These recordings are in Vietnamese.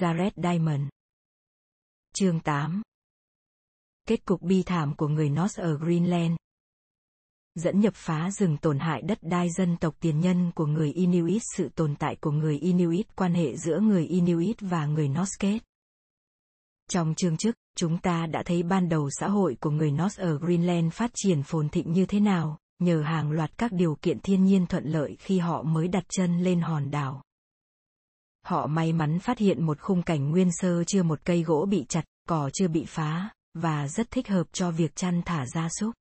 Jared Diamond. Chương 8 Kết cục bi thảm của người Norse ở Greenland. Dẫn nhập phá rừng tổn hại đất đai dân tộc tiền nhân của người Inuit Sự tồn tại của người Inuit Quan hệ giữa người Inuit và người Norse Trong chương trước, chúng ta đã thấy ban đầu xã hội của người Norse ở Greenland phát triển phồn thịnh như thế nào, nhờ hàng loạt các điều kiện thiên nhiên thuận lợi khi họ mới đặt chân lên hòn đảo. Họ may mắn phát hiện một khung cảnh nguyên sơ chưa một cây gỗ bị chặt, cỏ chưa bị phá, và rất thích hợp cho việc chăn thả gia súc.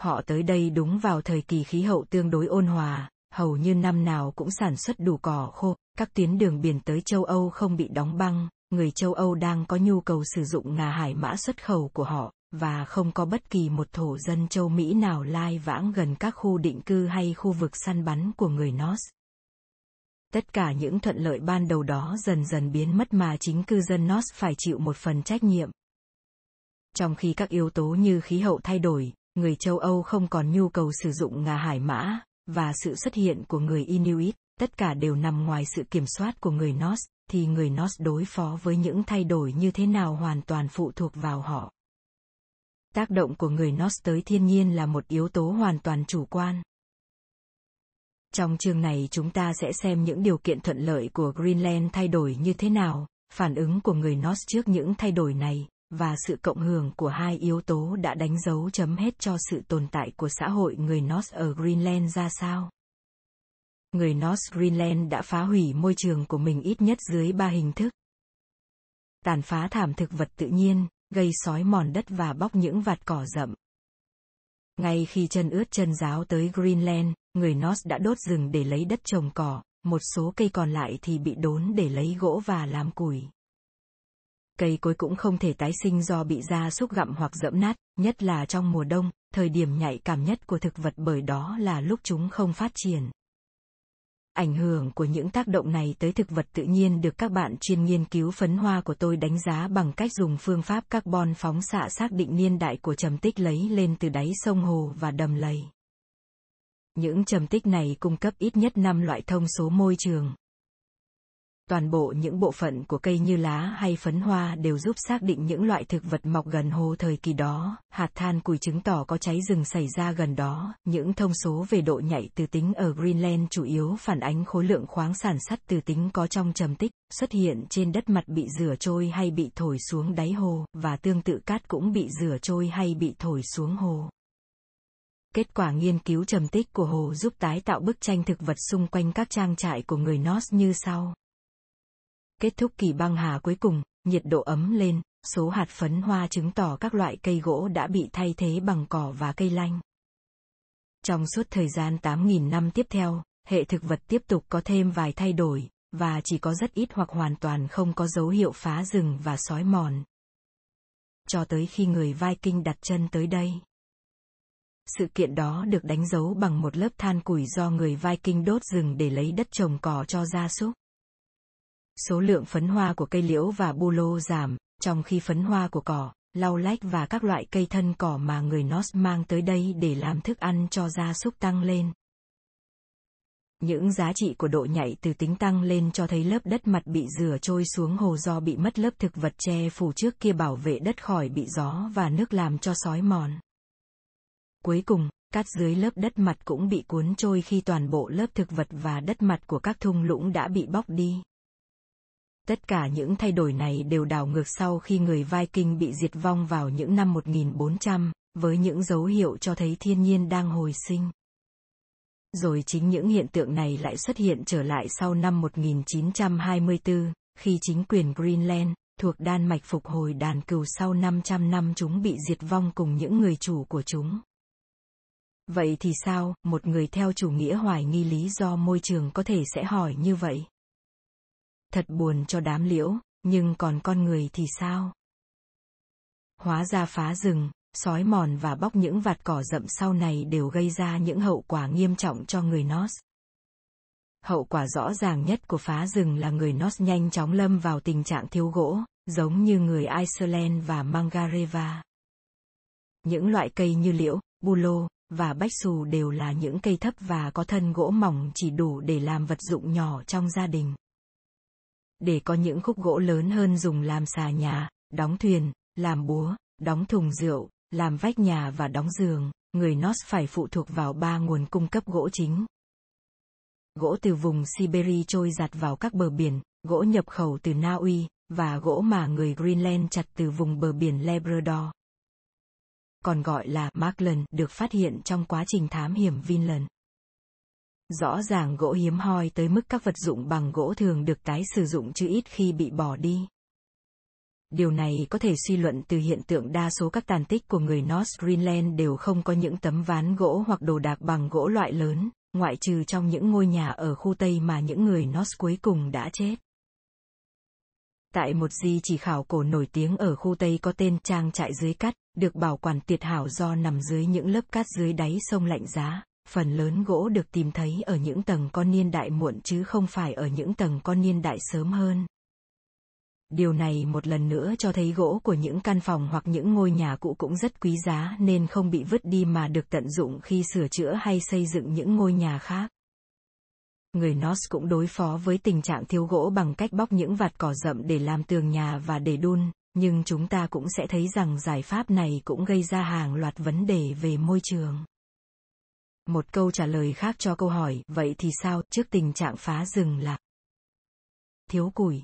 Họ tới đây đúng vào thời kỳ khí hậu tương đối ôn hòa, hầu như năm nào cũng sản xuất đủ cỏ khô, các tuyến đường biển tới châu Âu không bị đóng băng, người châu Âu đang có nhu cầu sử dụng ngà hải mã xuất khẩu của họ, và không có bất kỳ một thổ dân châu Mỹ nào lai vãng gần các khu định cư hay khu vực săn bắn của người Norse. Tất cả những thuận lợi ban đầu đó dần dần biến mất mà chính cư dân Nos phải chịu một phần trách nhiệm. Trong khi các yếu tố như khí hậu thay đổi, người châu Âu không còn nhu cầu sử dụng ngà hải mã, và sự xuất hiện của người Inuit, tất cả đều nằm ngoài sự kiểm soát của người Nos thì người Nos đối phó với những thay đổi như thế nào hoàn toàn phụ thuộc vào họ. Tác động của người Nos tới thiên nhiên là một yếu tố hoàn toàn chủ quan. Trong chương này chúng ta sẽ xem những điều kiện thuận lợi của Greenland thay đổi như thế nào, phản ứng của người Norse trước những thay đổi này, và sự cộng hưởng của hai yếu tố đã đánh dấu chấm hết cho sự tồn tại của xã hội người Norse ở Greenland ra sao. Người Norse Greenland đã phá hủy môi trường của mình ít nhất dưới ba hình thức. Tàn phá thảm thực vật tự nhiên, gây sói mòn đất và bóc những vạt cỏ rậm. Ngay khi chân ướt chân giáo tới Greenland, người Norse đã đốt rừng để lấy đất trồng cỏ, một số cây còn lại thì bị đốn để lấy gỗ và làm củi. Cây cối cũng không thể tái sinh do bị da súc gặm hoặc dẫm nát, nhất là trong mùa đông, thời điểm nhạy cảm nhất của thực vật bởi đó là lúc chúng không phát triển. Ảnh hưởng của những tác động này tới thực vật tự nhiên được các bạn chuyên nghiên cứu phấn hoa của tôi đánh giá bằng cách dùng phương pháp carbon phóng xạ xác định niên đại của trầm tích lấy lên từ đáy sông hồ và đầm lầy. Những trầm tích này cung cấp ít nhất 5 loại thông số môi trường, toàn bộ những bộ phận của cây như lá hay phấn hoa đều giúp xác định những loại thực vật mọc gần hồ thời kỳ đó. Hạt than củi chứng tỏ có cháy rừng xảy ra gần đó. Những thông số về độ nhạy từ tính ở Greenland chủ yếu phản ánh khối lượng khoáng sản sắt từ tính có trong trầm tích, xuất hiện trên đất mặt bị rửa trôi hay bị thổi xuống đáy hồ, và tương tự cát cũng bị rửa trôi hay bị thổi xuống hồ. Kết quả nghiên cứu trầm tích của hồ giúp tái tạo bức tranh thực vật xung quanh các trang trại của người Norse như sau. Kết thúc kỳ băng hà cuối cùng, nhiệt độ ấm lên, số hạt phấn hoa chứng tỏ các loại cây gỗ đã bị thay thế bằng cỏ và cây lanh. Trong suốt thời gian 8.000 năm tiếp theo, hệ thực vật tiếp tục có thêm vài thay đổi, và chỉ có rất ít hoặc hoàn toàn không có dấu hiệu phá rừng và sói mòn. Cho tới khi người Viking đặt chân tới đây. Sự kiện đó được đánh dấu bằng một lớp than củi do người Viking đốt rừng để lấy đất trồng cỏ cho gia súc. Số lượng phấn hoa của cây liễu và bu lô giảm, trong khi phấn hoa của cỏ, lau lách và các loại cây thân cỏ mà người Norse mang tới đây để làm thức ăn cho gia súc tăng lên. Những giá trị của độ nhạy từ tính tăng lên cho thấy lớp đất mặt bị rửa trôi xuống hồ do bị mất lớp thực vật che phủ trước kia bảo vệ đất khỏi bị gió và nước làm cho sói mòn. Cuối cùng, cát dưới lớp đất mặt cũng bị cuốn trôi khi toàn bộ lớp thực vật và đất mặt của các thung lũng đã bị bóc đi. Tất cả những thay đổi này đều đảo ngược sau khi người Viking bị diệt vong vào những năm 1400, với những dấu hiệu cho thấy thiên nhiên đang hồi sinh. Rồi chính những hiện tượng này lại xuất hiện trở lại sau năm 1924, khi chính quyền Greenland, thuộc Đan Mạch phục hồi đàn cừu sau 500 năm chúng bị diệt vong cùng những người chủ của chúng. Vậy thì sao, một người theo chủ nghĩa hoài nghi lý do môi trường có thể sẽ hỏi như vậy? Thật buồn cho đám liễu, nhưng còn con người thì sao? Hóa ra phá rừng, sói mòn và bóc những vạt cỏ rậm sau này đều gây ra những hậu quả nghiêm trọng cho người Nos. Hậu quả rõ ràng nhất của phá rừng là người Nos nhanh chóng lâm vào tình trạng thiếu gỗ, giống như người Iceland và Mangareva. Những loại cây như liễu, bulo và bách xù đều là những cây thấp và có thân gỗ mỏng chỉ đủ để làm vật dụng nhỏ trong gia đình để có những khúc gỗ lớn hơn dùng làm xà nhà, đóng thuyền, làm búa, đóng thùng rượu, làm vách nhà và đóng giường, người Norse phải phụ thuộc vào ba nguồn cung cấp gỗ chính. Gỗ từ vùng Siberia trôi giặt vào các bờ biển, gỗ nhập khẩu từ Na Uy, và gỗ mà người Greenland chặt từ vùng bờ biển Labrador. Còn gọi là Markland được phát hiện trong quá trình thám hiểm Vinland. Rõ ràng gỗ hiếm hoi tới mức các vật dụng bằng gỗ thường được tái sử dụng chứ ít khi bị bỏ đi. Điều này có thể suy luận từ hiện tượng đa số các tàn tích của người North Greenland đều không có những tấm ván gỗ hoặc đồ đạc bằng gỗ loại lớn, ngoại trừ trong những ngôi nhà ở khu Tây mà những người North cuối cùng đã chết. Tại một di chỉ khảo cổ nổi tiếng ở khu Tây có tên trang trại dưới cắt, được bảo quản tuyệt hảo do nằm dưới những lớp cát dưới đáy sông lạnh giá. Phần lớn gỗ được tìm thấy ở những tầng con niên đại muộn chứ không phải ở những tầng con niên đại sớm hơn. Điều này một lần nữa cho thấy gỗ của những căn phòng hoặc những ngôi nhà cũ cũng rất quý giá nên không bị vứt đi mà được tận dụng khi sửa chữa hay xây dựng những ngôi nhà khác. Người Norse cũng đối phó với tình trạng thiếu gỗ bằng cách bóc những vạt cỏ rậm để làm tường nhà và để đun, nhưng chúng ta cũng sẽ thấy rằng giải pháp này cũng gây ra hàng loạt vấn đề về môi trường. Một câu trả lời khác cho câu hỏi, vậy thì sao, trước tình trạng phá rừng là thiếu củi.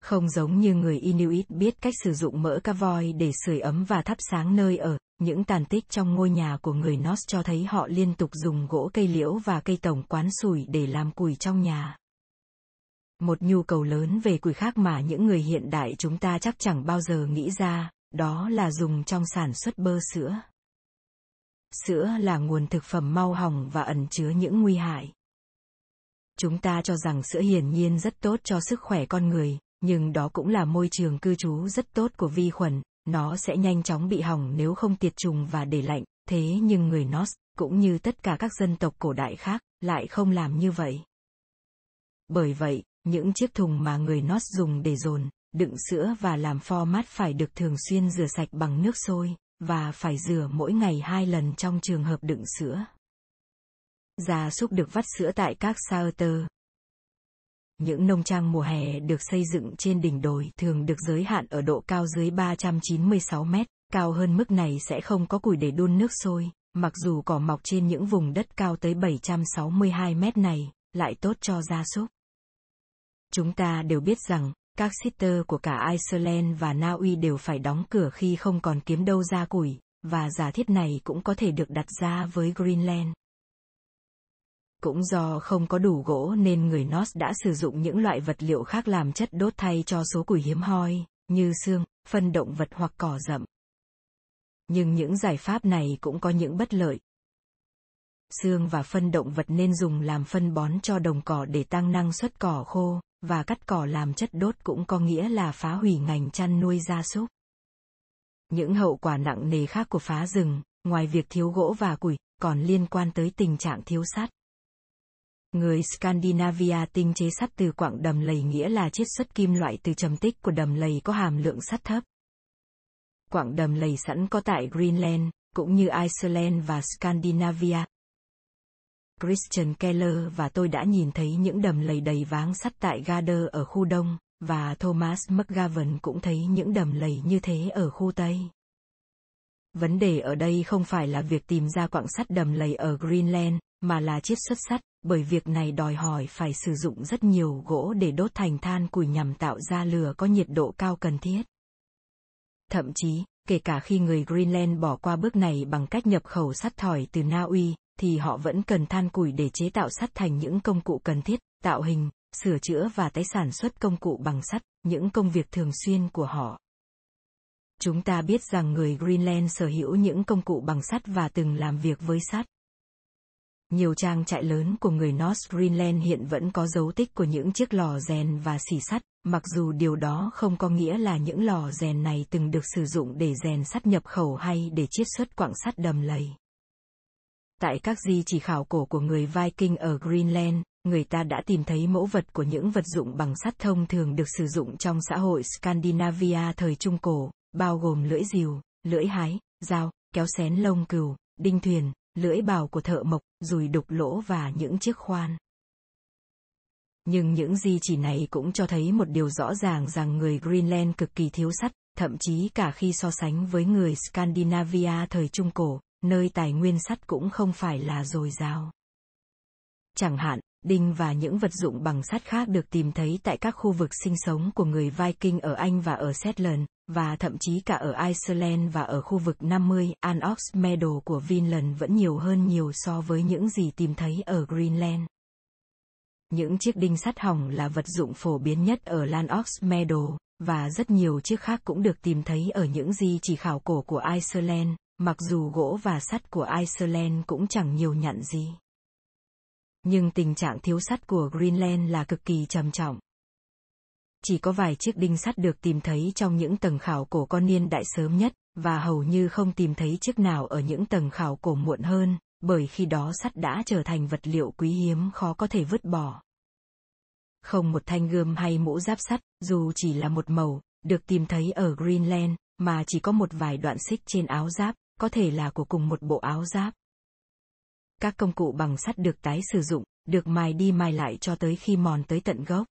Không giống như người Inuit biết cách sử dụng mỡ cá voi để sưởi ấm và thắp sáng nơi ở, những tàn tích trong ngôi nhà của người Norse cho thấy họ liên tục dùng gỗ cây liễu và cây tổng quán sủi để làm củi trong nhà. Một nhu cầu lớn về củi khác mà những người hiện đại chúng ta chắc chẳng bao giờ nghĩ ra, đó là dùng trong sản xuất bơ sữa. Sữa là nguồn thực phẩm mau hỏng và ẩn chứa những nguy hại. Chúng ta cho rằng sữa hiển nhiên rất tốt cho sức khỏe con người, nhưng đó cũng là môi trường cư trú rất tốt của vi khuẩn, nó sẽ nhanh chóng bị hỏng nếu không tiệt trùng và để lạnh, thế nhưng người Norse, cũng như tất cả các dân tộc cổ đại khác, lại không làm như vậy. Bởi vậy, những chiếc thùng mà người Norse dùng để dồn, đựng sữa và làm format phải được thường xuyên rửa sạch bằng nước sôi, và phải rửa mỗi ngày hai lần trong trường hợp đựng sữa. Gia súc được vắt sữa tại các shelter, những nông trang mùa hè được xây dựng trên đỉnh đồi thường được giới hạn ở độ cao dưới 396 mét, cao hơn mức này sẽ không có củi để đun nước sôi, mặc dù cỏ mọc trên những vùng đất cao tới 762 mét này, lại tốt cho gia súc. Chúng ta đều biết rằng, các sitter của cả Iceland và Na Uy đều phải đóng cửa khi không còn kiếm đâu ra củi, và giả thiết này cũng có thể được đặt ra với Greenland. Cũng do không có đủ gỗ nên người Norse đã sử dụng những loại vật liệu khác làm chất đốt thay cho số củi hiếm hoi, như xương, phân động vật hoặc cỏ rậm. Nhưng những giải pháp này cũng có những bất lợi. Xương và phân động vật nên dùng làm phân bón cho đồng cỏ để tăng năng suất cỏ khô, và cắt cỏ làm chất đốt cũng có nghĩa là phá hủy ngành chăn nuôi gia súc. Những hậu quả nặng nề khác của phá rừng, ngoài việc thiếu gỗ và củi, còn liên quan tới tình trạng thiếu sắt. Người Scandinavia tinh chế sắt từ quặng đầm lầy nghĩa là chiết xuất kim loại từ trầm tích của đầm lầy có hàm lượng sắt thấp. Quặng đầm lầy sẵn có tại Greenland, cũng như Iceland và Scandinavia. Christian Keller và tôi đã nhìn thấy những đầm lầy đầy váng sắt tại Gader ở khu Đông, và Thomas McGavin cũng thấy những đầm lầy như thế ở khu Tây. Vấn đề ở đây không phải là việc tìm ra quặng sắt đầm lầy ở Greenland, mà là chiết xuất sắt, bởi việc này đòi hỏi phải sử dụng rất nhiều gỗ để đốt thành than củi nhằm tạo ra lửa có nhiệt độ cao cần thiết. Thậm chí, kể cả khi người Greenland bỏ qua bước này bằng cách nhập khẩu sắt thỏi từ Na Uy, thì họ vẫn cần than củi để chế tạo sắt thành những công cụ cần thiết, tạo hình, sửa chữa và tái sản xuất công cụ bằng sắt, những công việc thường xuyên của họ. Chúng ta biết rằng người Greenland sở hữu những công cụ bằng sắt và từng làm việc với sắt. Nhiều trang trại lớn của người North Greenland hiện vẫn có dấu tích của những chiếc lò rèn và xỉ sắt, mặc dù điều đó không có nghĩa là những lò rèn này từng được sử dụng để rèn sắt nhập khẩu hay để chiết xuất quặng sắt đầm lầy. Tại các di chỉ khảo cổ của người Viking ở Greenland, người ta đã tìm thấy mẫu vật của những vật dụng bằng sắt thông thường được sử dụng trong xã hội Scandinavia thời Trung Cổ, bao gồm lưỡi rìu, lưỡi hái, dao, kéo xén lông cừu, đinh thuyền, lưỡi bào của thợ mộc, dùi đục lỗ và những chiếc khoan. Nhưng những di chỉ này cũng cho thấy một điều rõ ràng rằng người Greenland cực kỳ thiếu sắt, thậm chí cả khi so sánh với người Scandinavia thời Trung Cổ, nơi tài nguyên sắt cũng không phải là dồi dào. Chẳng hạn, đinh và những vật dụng bằng sắt khác được tìm thấy tại các khu vực sinh sống của người Viking ở Anh và ở Shetland, và thậm chí cả ở Iceland và ở khu vực 50 Anox Meadow của Vinland vẫn nhiều hơn nhiều so với những gì tìm thấy ở Greenland. Những chiếc đinh sắt hỏng là vật dụng phổ biến nhất ở Lanox Meadow, và rất nhiều chiếc khác cũng được tìm thấy ở những di chỉ khảo cổ của Iceland, mặc dù gỗ và sắt của Iceland cũng chẳng nhiều nhận gì. Nhưng tình trạng thiếu sắt của Greenland là cực kỳ trầm trọng. Chỉ có vài chiếc đinh sắt được tìm thấy trong những tầng khảo cổ con niên đại sớm nhất, và hầu như không tìm thấy chiếc nào ở những tầng khảo cổ muộn hơn, bởi khi đó sắt đã trở thành vật liệu quý hiếm khó có thể vứt bỏ. Không một thanh gươm hay mũ giáp sắt, dù chỉ là một màu, được tìm thấy ở Greenland, mà chỉ có một vài đoạn xích trên áo giáp, có thể là của cùng một bộ áo giáp. Các công cụ bằng sắt được tái sử dụng, được mài đi mài lại cho tới khi mòn tới tận gốc.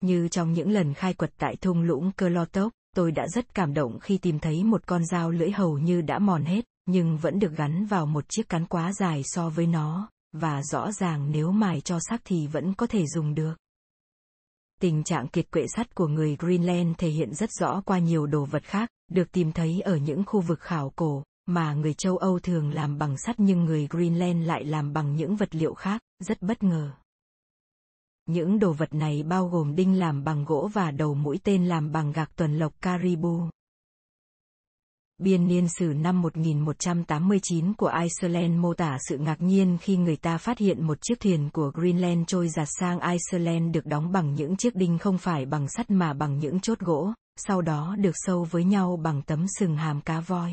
Như trong những lần khai quật tại thung lũng Klotov, tôi đã rất cảm động khi tìm thấy một con dao lưỡi hầu như đã mòn hết, nhưng vẫn được gắn vào một chiếc cán quá dài so với nó, và rõ ràng nếu mài cho sắc thì vẫn có thể dùng được. Tình trạng kiệt quệ sắt của người Greenland thể hiện rất rõ qua nhiều đồ vật khác, được tìm thấy ở những khu vực khảo cổ, mà người châu Âu thường làm bằng sắt nhưng người Greenland lại làm bằng những vật liệu khác, rất bất ngờ. Những đồ vật này bao gồm đinh làm bằng gỗ và đầu mũi tên làm bằng gạc tuần lộc Caribou. Biên niên sử năm 1189 của Iceland mô tả sự ngạc nhiên khi người ta phát hiện một chiếc thuyền của Greenland trôi giạt sang Iceland được đóng bằng những chiếc đinh không phải bằng sắt mà bằng những chốt gỗ, sau đó được sâu với nhau bằng tấm sừng hàm cá voi.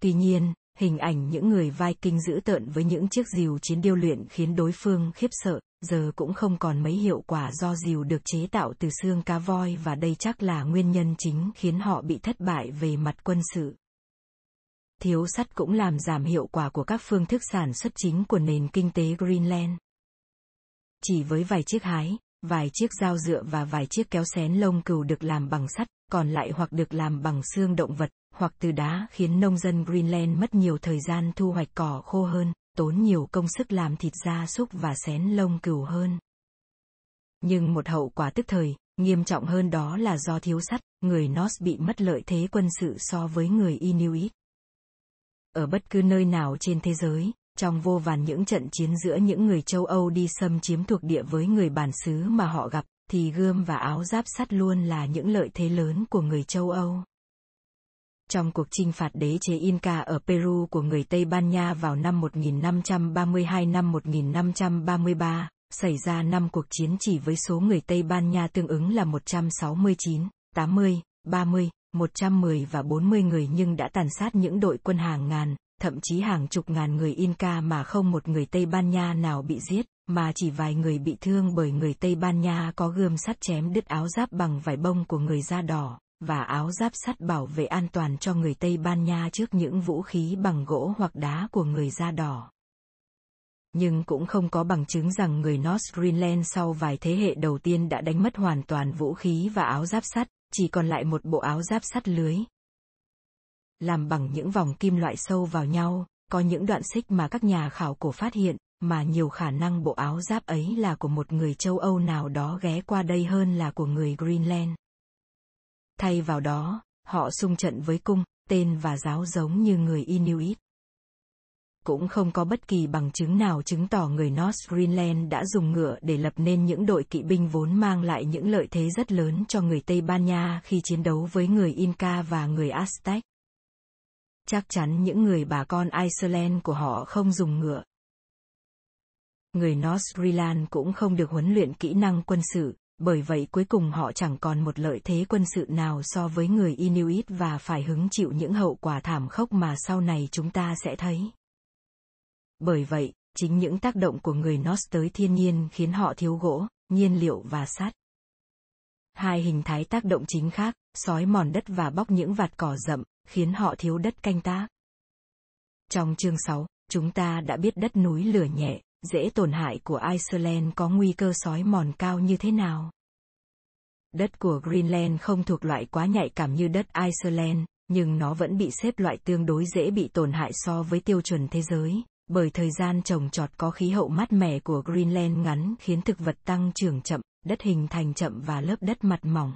Tuy nhiên, hình ảnh những người Viking dữ tợn với những chiếc rìu chiến điêu luyện khiến đối phương khiếp sợ, giờ cũng không còn mấy hiệu quả do dìu được chế tạo từ xương cá voi và đây chắc là nguyên nhân chính khiến họ bị thất bại về mặt quân sự. Thiếu sắt cũng làm giảm hiệu quả của các phương thức sản xuất chính của nền kinh tế Greenland. Chỉ với vài chiếc hái, vài chiếc dao dựa và vài chiếc kéo xén lông cừu được làm bằng sắt, còn lại hoặc được làm bằng xương động vật, hoặc từ đá khiến nông dân Greenland mất nhiều thời gian thu hoạch cỏ khô hơn, tốn nhiều công sức làm thịt gia súc và xén lông cừu hơn. Nhưng một hậu quả tức thời, nghiêm trọng hơn đó là do thiếu sắt, người Norse bị mất lợi thế quân sự so với người Inuit. Ở bất cứ nơi nào trên thế giới, trong vô vàn những trận chiến giữa những người châu Âu đi xâm chiếm thuộc địa với người bản xứ mà họ gặp, thì gươm và áo giáp sắt luôn là những lợi thế lớn của người châu Âu. Trong cuộc chinh phạt đế chế Inca ở Peru của người Tây Ban Nha vào năm 1532 năm 1533, xảy ra năm cuộc chiến chỉ với số người Tây Ban Nha tương ứng là 169, 80, 30, 110 và 40 người nhưng đã tàn sát những đội quân hàng ngàn, thậm chí hàng chục ngàn người Inca mà không một người Tây Ban Nha nào bị giết, mà chỉ vài người bị thương bởi người Tây Ban Nha có gươm sắt chém đứt áo giáp bằng vải bông của người da đỏ, và áo giáp sắt bảo vệ an toàn cho người Tây Ban Nha trước những vũ khí bằng gỗ hoặc đá của người da đỏ. Nhưng cũng không có bằng chứng rằng người North Greenland sau vài thế hệ đầu tiên đã đánh mất hoàn toàn vũ khí và áo giáp sắt, chỉ còn lại một bộ áo giáp sắt lưới. Làm bằng những vòng kim loại sâu vào nhau, có những đoạn xích mà các nhà khảo cổ phát hiện, mà nhiều khả năng bộ áo giáp ấy là của một người châu Âu nào đó ghé qua đây hơn là của người Greenland. Thay vào đó, họ xung trận với cung, tên và giáo giống như người Inuit. Cũng không có bất kỳ bằng chứng nào chứng tỏ người North Greenland đã dùng ngựa để lập nên những đội kỵ binh vốn mang lại những lợi thế rất lớn cho người Tây Ban Nha khi chiến đấu với người Inca và người Aztec. Chắc chắn những người bà con Iceland của họ không dùng ngựa. Người North Greenland cũng không được huấn luyện kỹ năng quân sự, bởi vậy cuối cùng họ chẳng còn một lợi thế quân sự nào so với người Inuit và phải hứng chịu những hậu quả thảm khốc mà sau này chúng ta sẽ thấy. Bởi vậy, chính những tác động của người Norse tới thiên nhiên khiến họ thiếu gỗ, nhiên liệu và sắt. Hai hình thái tác động chính khác, sói mòn đất và bóc những vạt cỏ rậm, khiến họ thiếu đất canh tác. Trong chương 6, chúng ta đã biết đất núi lửa nhẹ, dễ tổn hại của Iceland có nguy cơ sói mòn cao như thế nào? Đất của Greenland không thuộc loại quá nhạy cảm như đất Iceland, nhưng nó vẫn bị xếp loại tương đối dễ bị tổn hại so với tiêu chuẩn thế giới, bởi thời gian trồng trọt có khí hậu mát mẻ của Greenland ngắn khiến thực vật tăng trưởng chậm, đất hình thành chậm và lớp đất mặt mỏng.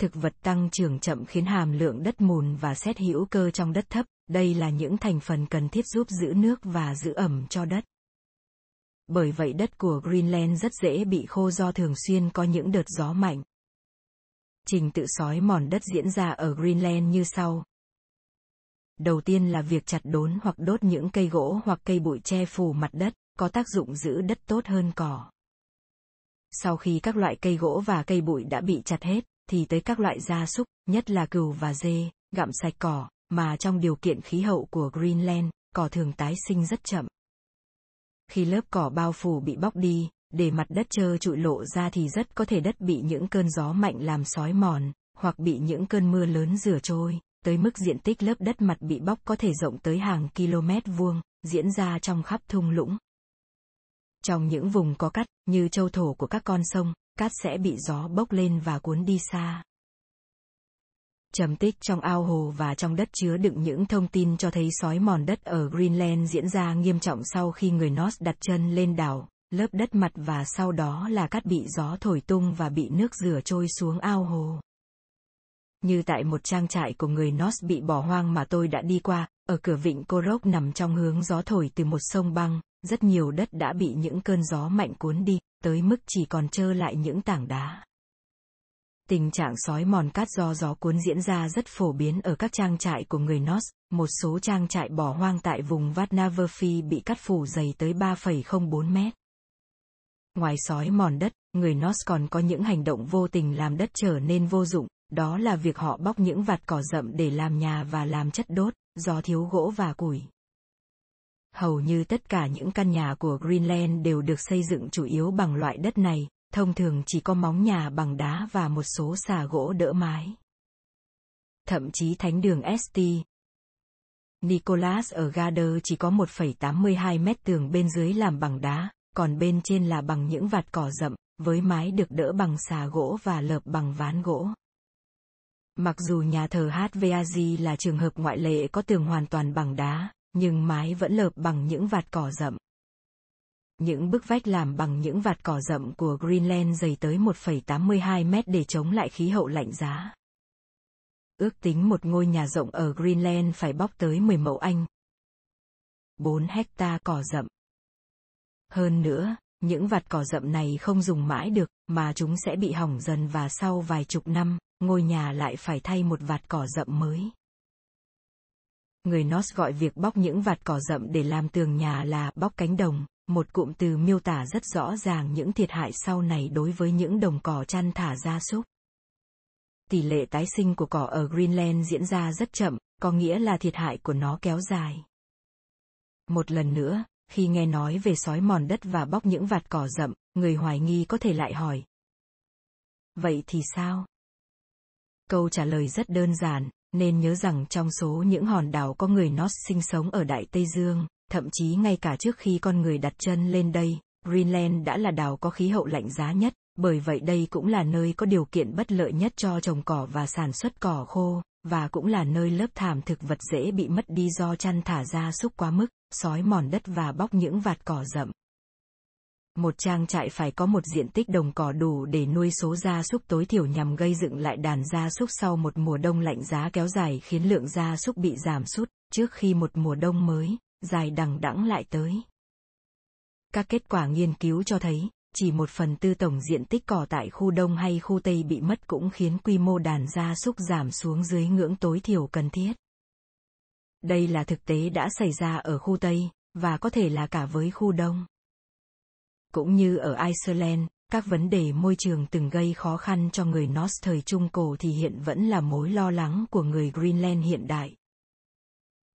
Thực vật tăng trưởng chậm khiến hàm lượng đất mùn và xét hữu cơ trong đất thấp, đây là những thành phần cần thiết giúp giữ nước và giữ ẩm cho đất. Bởi vậy đất của Greenland rất dễ bị khô do thường xuyên có những đợt gió mạnh. Trình tự sói mòn đất diễn ra ở Greenland như sau. Đầu tiên là việc chặt đốn hoặc đốt những cây gỗ hoặc cây bụi che phủ mặt đất, có tác dụng giữ đất tốt hơn cỏ. Sau khi các loại cây gỗ và cây bụi đã bị chặt hết, thì tới các loại gia súc, nhất là cừu và dê, gặm sạch cỏ, mà trong điều kiện khí hậu của Greenland, cỏ thường tái sinh rất chậm. Khi lớp cỏ bao phủ bị bóc đi, để mặt đất trơ trụi lộ ra thì rất có thể đất bị những cơn gió mạnh làm sói mòn, hoặc bị những cơn mưa lớn rửa trôi, tới mức diện tích lớp đất mặt bị bóc có thể rộng tới hàng km vuông, diễn ra trong khắp thung lũng. Trong những vùng có cát, như châu thổ của các con sông, cát sẽ bị gió bốc lên và cuốn đi xa. Trầm tích trong ao hồ và trong đất chứa đựng những thông tin cho thấy sói mòn đất ở Greenland diễn ra nghiêm trọng sau khi người Norse đặt chân lên đảo, lớp đất mặt và sau đó là cát bị gió thổi tung và bị nước rửa trôi xuống ao hồ. Như tại một trang trại của người Norse bị bỏ hoang mà tôi đã đi qua, ở cửa vịnh Korok nằm trong hướng gió thổi từ một sông băng, rất nhiều đất đã bị những cơn gió mạnh cuốn đi, tới mức chỉ còn trơ lại những tảng đá. Tình trạng sói mòn cát do gió cuốn diễn ra rất phổ biến ở các trang trại của người Norse, một số trang trại bỏ hoang tại vùng Vatnaverfi bị cắt phủ dày tới 3,04 mét. Ngoài sói mòn đất, người Norse còn có những hành động vô tình làm đất trở nên vô dụng, đó là việc họ bóc những vạt cỏ rậm để làm nhà và làm chất đốt, do thiếu gỗ và củi. Hầu như tất cả những căn nhà của Greenland đều được xây dựng chủ yếu bằng loại đất này, thông thường chỉ có móng nhà bằng đá và một số xà gỗ đỡ mái. Thậm chí thánh đường St. Nicholas ở Garder chỉ có 1,82 mét tường bên dưới làm bằng đá, còn bên trên là bằng những vạt cỏ rậm, với mái được đỡ bằng xà gỗ và lợp bằng ván gỗ. Mặc dù nhà thờ HVAG là trường hợp ngoại lệ có tường hoàn toàn bằng đá, nhưng mái vẫn lợp bằng những vạt cỏ rậm. Những bức vách làm bằng những vạt cỏ rậm của Greenland dày tới 1,82 mét để chống lại khí hậu lạnh giá. Ước tính một ngôi nhà rộng ở Greenland phải bóc tới 10 mẫu Anh. 4 hecta cỏ rậm. Hơn nữa, những vạt cỏ rậm này không dùng mãi được, mà chúng sẽ bị hỏng dần và sau vài chục năm, ngôi nhà lại phải thay một vạt cỏ rậm mới. Người Norse gọi việc bóc những vạt cỏ rậm để làm tường nhà là bóc cánh đồng, một cụm từ miêu tả rất rõ ràng những thiệt hại sau này đối với những đồng cỏ chăn thả gia súc. Tỷ lệ tái sinh của cỏ ở Greenland diễn ra rất chậm, có nghĩa là thiệt hại của nó kéo dài. Một lần nữa, khi nghe nói về sói mòn đất và bóc những vạt cỏ rậm, người hoài nghi có thể lại hỏi. Vậy thì sao? Câu trả lời rất đơn giản, nên nhớ rằng trong số những hòn đảo có người Norse sinh sống ở Đại Tây Dương, thậm chí ngay cả trước khi con người đặt chân lên đây, Greenland đã là đảo có khí hậu lạnh giá nhất, bởi vậy đây cũng là nơi có điều kiện bất lợi nhất cho trồng cỏ và sản xuất cỏ khô, và cũng là nơi lớp thảm thực vật dễ bị mất đi do chăn thả ra súc quá mức, sói mòn đất và bóc những vạt cỏ rậm. Một trang trại phải có một diện tích đồng cỏ đủ để nuôi số gia súc tối thiểu nhằm gây dựng lại đàn gia súc sau một mùa đông lạnh giá kéo dài khiến lượng gia súc bị giảm sút trước khi một mùa đông mới, dài đằng đẵng lại tới. Các kết quả nghiên cứu cho thấy, chỉ một phần tư tổng diện tích cỏ tại khu đông hay khu tây bị mất cũng khiến quy mô đàn gia súc giảm xuống dưới ngưỡng tối thiểu cần thiết. Đây là thực tế đã xảy ra ở khu tây, và có thể là cả với khu đông. Cũng như ở Iceland, các vấn đề môi trường từng gây khó khăn cho người Norse thời Trung Cổ thì hiện vẫn là mối lo lắng của người Greenland hiện đại.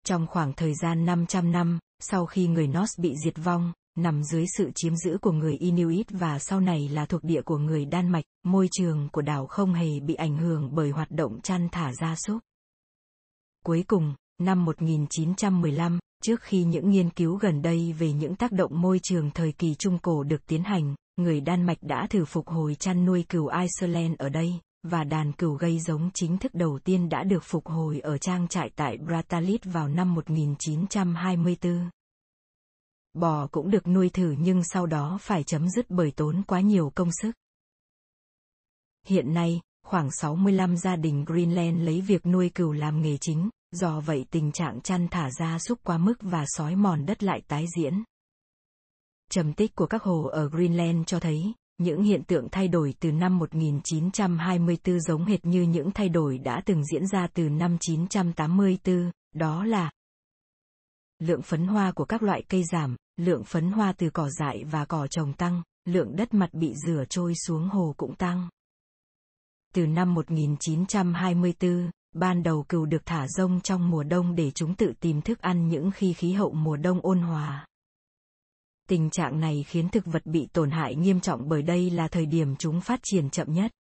Trong khoảng thời gian 500 năm, sau khi người Norse bị diệt vong, nằm dưới sự chiếm giữ của người Inuit và sau này là thuộc địa của người Đan Mạch, môi trường của đảo không hề bị ảnh hưởng bởi hoạt động chăn thả gia súc. Cuối cùng, năm 1915, Trước khi những nghiên cứu gần đây về những tác động môi trường thời kỳ Trung Cổ được tiến hành, người Đan Mạch đã thử phục hồi chăn nuôi cừu Iceland ở đây, và đàn cừu gây giống chính thức đầu tiên đã được phục hồi ở trang trại tại Bratalit vào năm 1924. Bò cũng được nuôi thử nhưng sau đó phải chấm dứt bởi tốn quá nhiều công sức. Hiện nay, khoảng 65 gia đình Greenland lấy việc nuôi cừu làm nghề chính, do vậy tình trạng chăn thả ra súc quá mức và sói mòn đất lại tái diễn. Trầm tích của các hồ ở Greenland cho thấy, những hiện tượng thay đổi từ năm 1924 giống hệt như những thay đổi đã từng diễn ra từ năm 984, đó là lượng phấn hoa của các loại cây giảm, lượng phấn hoa từ cỏ dại và cỏ trồng tăng, lượng đất mặt bị rửa trôi xuống hồ cũng tăng. Từ năm 1924, ban đầu cừu được thả rông trong mùa đông để chúng tự tìm thức ăn những khi khí hậu mùa đông ôn hòa. Tình trạng này khiến thực vật bị tổn hại nghiêm trọng bởi đây là thời điểm chúng phát triển chậm nhất.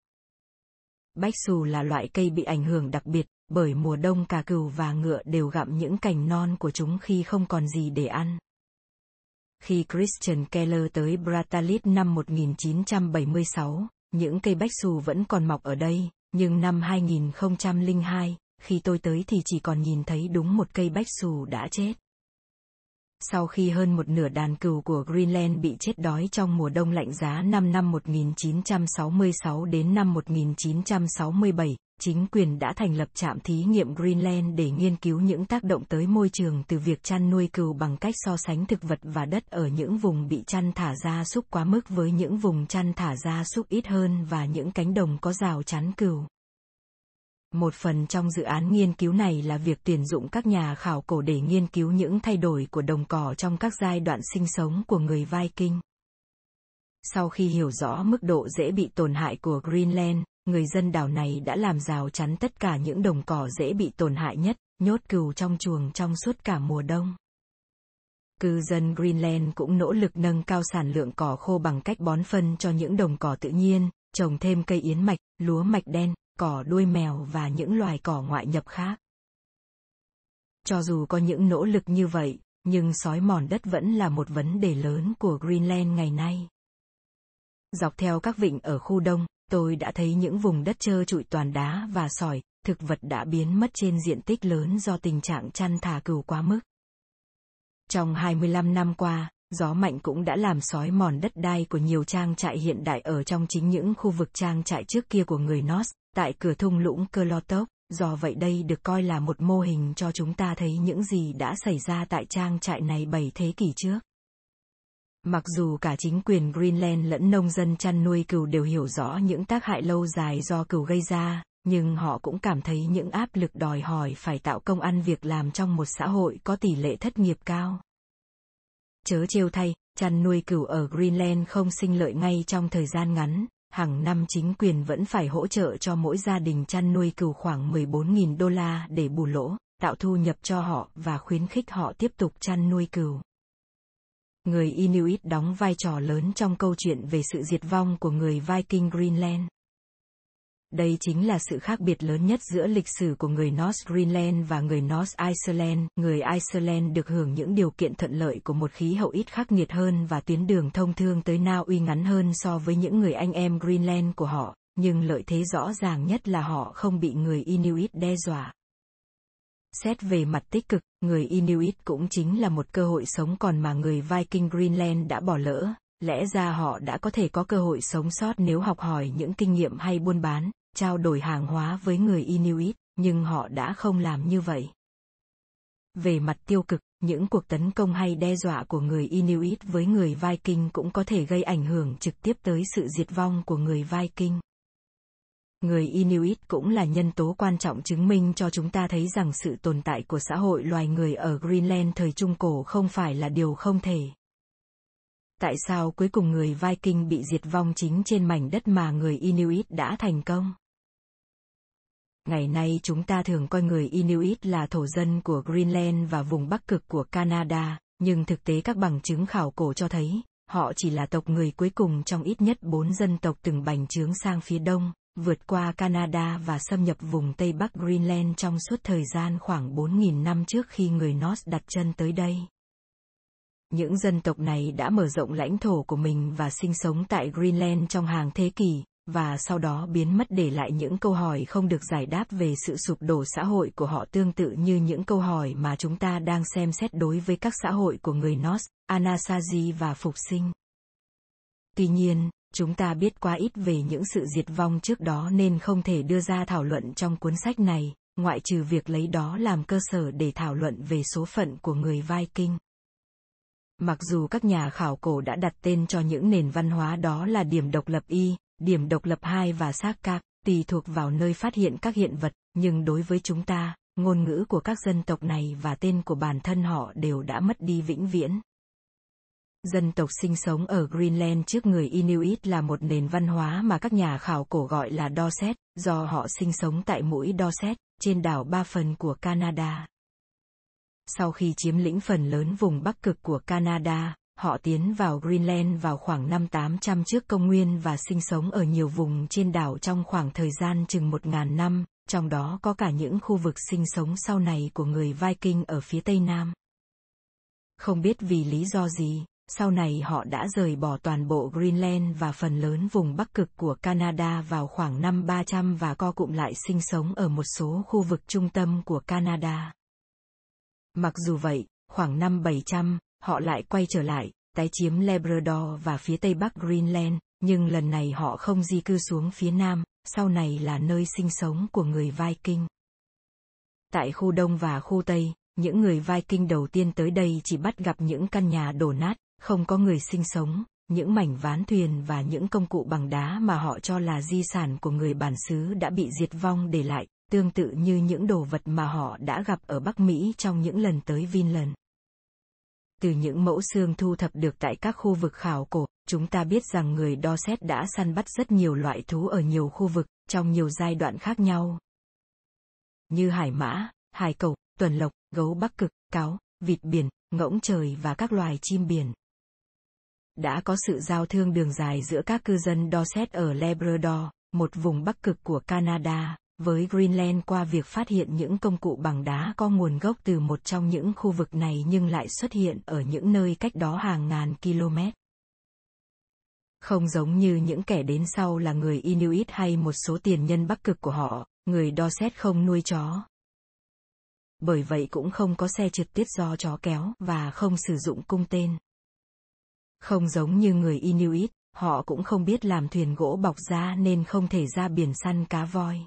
Bách xù là loại cây bị ảnh hưởng đặc biệt, bởi mùa đông cả cừu và ngựa đều gặm những cành non của chúng khi không còn gì để ăn. Khi Christian Keller tới Bratalit năm 1976, những cây bách xù vẫn còn mọc ở đây, nhưng năm 2002, khi tôi tới thì chỉ còn nhìn thấy đúng một cây bách xù đã chết. Sau khi hơn một nửa đàn cừu của Greenland bị chết đói trong mùa đông lạnh giá năm năm 1966 đến năm 1967, chính quyền đã thành lập trạm thí nghiệm Greenland để nghiên cứu những tác động tới môi trường từ việc chăn nuôi cừu bằng cách so sánh thực vật và đất ở những vùng bị chăn thả ra súc quá mức với những vùng chăn thả ra súc ít hơn và những cánh đồng có rào chắn cừu. Một phần trong dự án nghiên cứu này là việc tuyển dụng các nhà khảo cổ để nghiên cứu những thay đổi của đồng cỏ trong các giai đoạn sinh sống của người Viking. Sau khi hiểu rõ mức độ dễ bị tổn hại của Greenland, người dân đảo này đã làm rào chắn tất cả những đồng cỏ dễ bị tổn hại nhất, nhốt cừu trong chuồng trong suốt cả mùa đông. Cư dân Greenland cũng nỗ lực nâng cao sản lượng cỏ khô bằng cách bón phân cho những đồng cỏ tự nhiên, trồng thêm cây yến mạch, lúa mạch đen, cỏ đuôi mèo và những loài cỏ ngoại nhập khác. Cho dù có những nỗ lực như vậy, nhưng sói mòn đất vẫn là một vấn đề lớn của Greenland ngày nay. Dọc theo các vịnh ở khu đông, tôi đã thấy những vùng đất trơ trụi toàn đá và sỏi, thực vật đã biến mất trên diện tích lớn do tình trạng chăn thả cừu quá mức. Trong 25 năm qua, gió mạnh cũng đã làm sói mòn đất đai của nhiều trang trại hiện đại ở trong chính những khu vực trang trại trước kia của người Norse, tại cửa thung lũng Klotov, do vậy đây được coi là một mô hình cho chúng ta thấy những gì đã xảy ra tại trang trại này 7 thế kỷ trước. Mặc dù cả chính quyền Greenland lẫn nông dân chăn nuôi cừu đều hiểu rõ những tác hại lâu dài do cừu gây ra, nhưng họ cũng cảm thấy những áp lực đòi hỏi phải tạo công ăn việc làm trong một xã hội có tỷ lệ thất nghiệp cao. Chớ trêu thay, chăn nuôi cừu ở Greenland không sinh lợi ngay trong thời gian ngắn, hàng năm chính quyền vẫn phải hỗ trợ cho mỗi gia đình chăn nuôi cừu khoảng 14.000 đô la để bù lỗ, tạo thu nhập cho họ và khuyến khích họ tiếp tục chăn nuôi cừu. Người Inuit đóng vai trò lớn trong câu chuyện về sự diệt vong của người Viking Greenland. Đây chính là sự khác biệt lớn nhất giữa lịch sử của người North Greenland và người North Iceland. Người Iceland được hưởng những điều kiện thuận lợi của một khí hậu ít khắc nghiệt hơn và tuyến đường thông thương tới Na Uy ngắn hơn so với những người anh em Greenland của họ, nhưng lợi thế rõ ràng nhất là họ không bị người Inuit đe dọa. Xét về mặt tích cực, người Inuit cũng chính là một cơ hội sống còn mà người Viking Greenland đã bỏ lỡ, lẽ ra họ đã có thể có cơ hội sống sót nếu học hỏi những kinh nghiệm hay buôn bán, trao đổi hàng hóa với người Inuit, nhưng họ đã không làm như vậy. Về mặt tiêu cực, những cuộc tấn công hay đe dọa của người Inuit với người Viking cũng có thể gây ảnh hưởng trực tiếp tới sự diệt vong của người Viking. Người Inuit cũng là nhân tố quan trọng chứng minh cho chúng ta thấy rằng sự tồn tại của xã hội loài người ở Greenland thời Trung Cổ không phải là điều không thể. Tại sao cuối cùng người Viking bị diệt vong chính trên mảnh đất mà người Inuit đã thành công? Ngày nay chúng ta thường coi người Inuit là thổ dân của Greenland và vùng Bắc Cực của Canada, nhưng thực tế các bằng chứng khảo cổ cho thấy, họ chỉ là tộc người cuối cùng trong ít nhất bốn dân tộc từng bành trướng sang phía đông, vượt qua Canada và xâm nhập vùng Tây Bắc Greenland trong suốt thời gian khoảng 4.000 năm trước khi người Norse đặt chân tới đây. Những dân tộc này đã mở rộng lãnh thổ của mình và sinh sống tại Greenland trong hàng thế kỷ, và sau đó biến mất để lại những câu hỏi không được giải đáp về sự sụp đổ xã hội của họ tương tự như những câu hỏi mà chúng ta đang xem xét đối với các xã hội của người Norse, Anasazi và phục sinh. Tuy nhiên, chúng ta biết quá ít về những sự diệt vong trước đó nên không thể đưa ra thảo luận trong cuốn sách này, ngoại trừ việc lấy đó làm cơ sở để thảo luận về số phận của người Viking. Mặc dù các nhà khảo cổ đã đặt tên cho những nền văn hóa đó là điểm độc lập y, điểm độc lập 2 và xác các, tùy thuộc vào nơi phát hiện các hiện vật, nhưng đối với chúng ta, ngôn ngữ của các dân tộc này và tên của bản thân họ đều đã mất đi vĩnh viễn. Dân tộc sinh sống ở Greenland trước người Inuit là một nền văn hóa mà các nhà khảo cổ gọi là Dorset, do họ sinh sống tại mũi Dorset, trên đảo ba phần của Canada. Sau khi chiếm lĩnh phần lớn vùng bắc cực của Canada, họ tiến vào Greenland vào khoảng năm 800 trước công nguyên và sinh sống ở nhiều vùng trên đảo trong khoảng thời gian chừng 1.000 năm, trong đó có cả những khu vực sinh sống sau này của người Viking ở phía tây nam. Không biết vì lý do gì, sau này họ đã rời bỏ toàn bộ Greenland và phần lớn vùng bắc cực của Canada vào khoảng năm 300 và co cụm lại sinh sống ở một số khu vực trung tâm của Canada. Mặc dù vậy, khoảng năm 700, họ lại quay trở lại, tái chiếm Labrador và phía tây bắc Greenland, nhưng lần này họ không di cư xuống phía nam, sau này là nơi sinh sống của người Viking. Tại khu đông và khu tây, những người Viking đầu tiên tới đây chỉ bắt gặp những căn nhà đổ nát, không có người sinh sống, những mảnh ván thuyền và những công cụ bằng đá mà họ cho là di sản của người bản xứ đã bị diệt vong để lại, tương tự như những đồ vật mà họ đã gặp ở Bắc Mỹ trong những lần tới Vinland. Từ những mẫu xương thu thập được tại các khu vực khảo cổ, chúng ta biết rằng người Dorset đã săn bắt rất nhiều loại thú ở nhiều khu vực, trong nhiều giai đoạn khác nhau. Như hải mã, hải cầu, tuần lộc, gấu bắc cực, cáo, vịt biển, ngỗng trời và các loài chim biển. Đã có sự giao thương đường dài giữa các cư dân Dorset ở Labrador, một vùng bắc cực của Canada, với Greenland qua việc phát hiện những công cụ bằng đá có nguồn gốc từ một trong những khu vực này nhưng lại xuất hiện ở những nơi cách đó hàng ngàn km. Không giống như những kẻ đến sau là người Inuit hay một số tiền nhân bắc cực của họ, người đo xét không nuôi chó. Bởi vậy cũng không có xe trượt tuyết do chó kéo và không sử dụng cung tên. Không giống như người Inuit, họ cũng không biết làm thuyền gỗ bọc da nên không thể ra biển săn cá voi.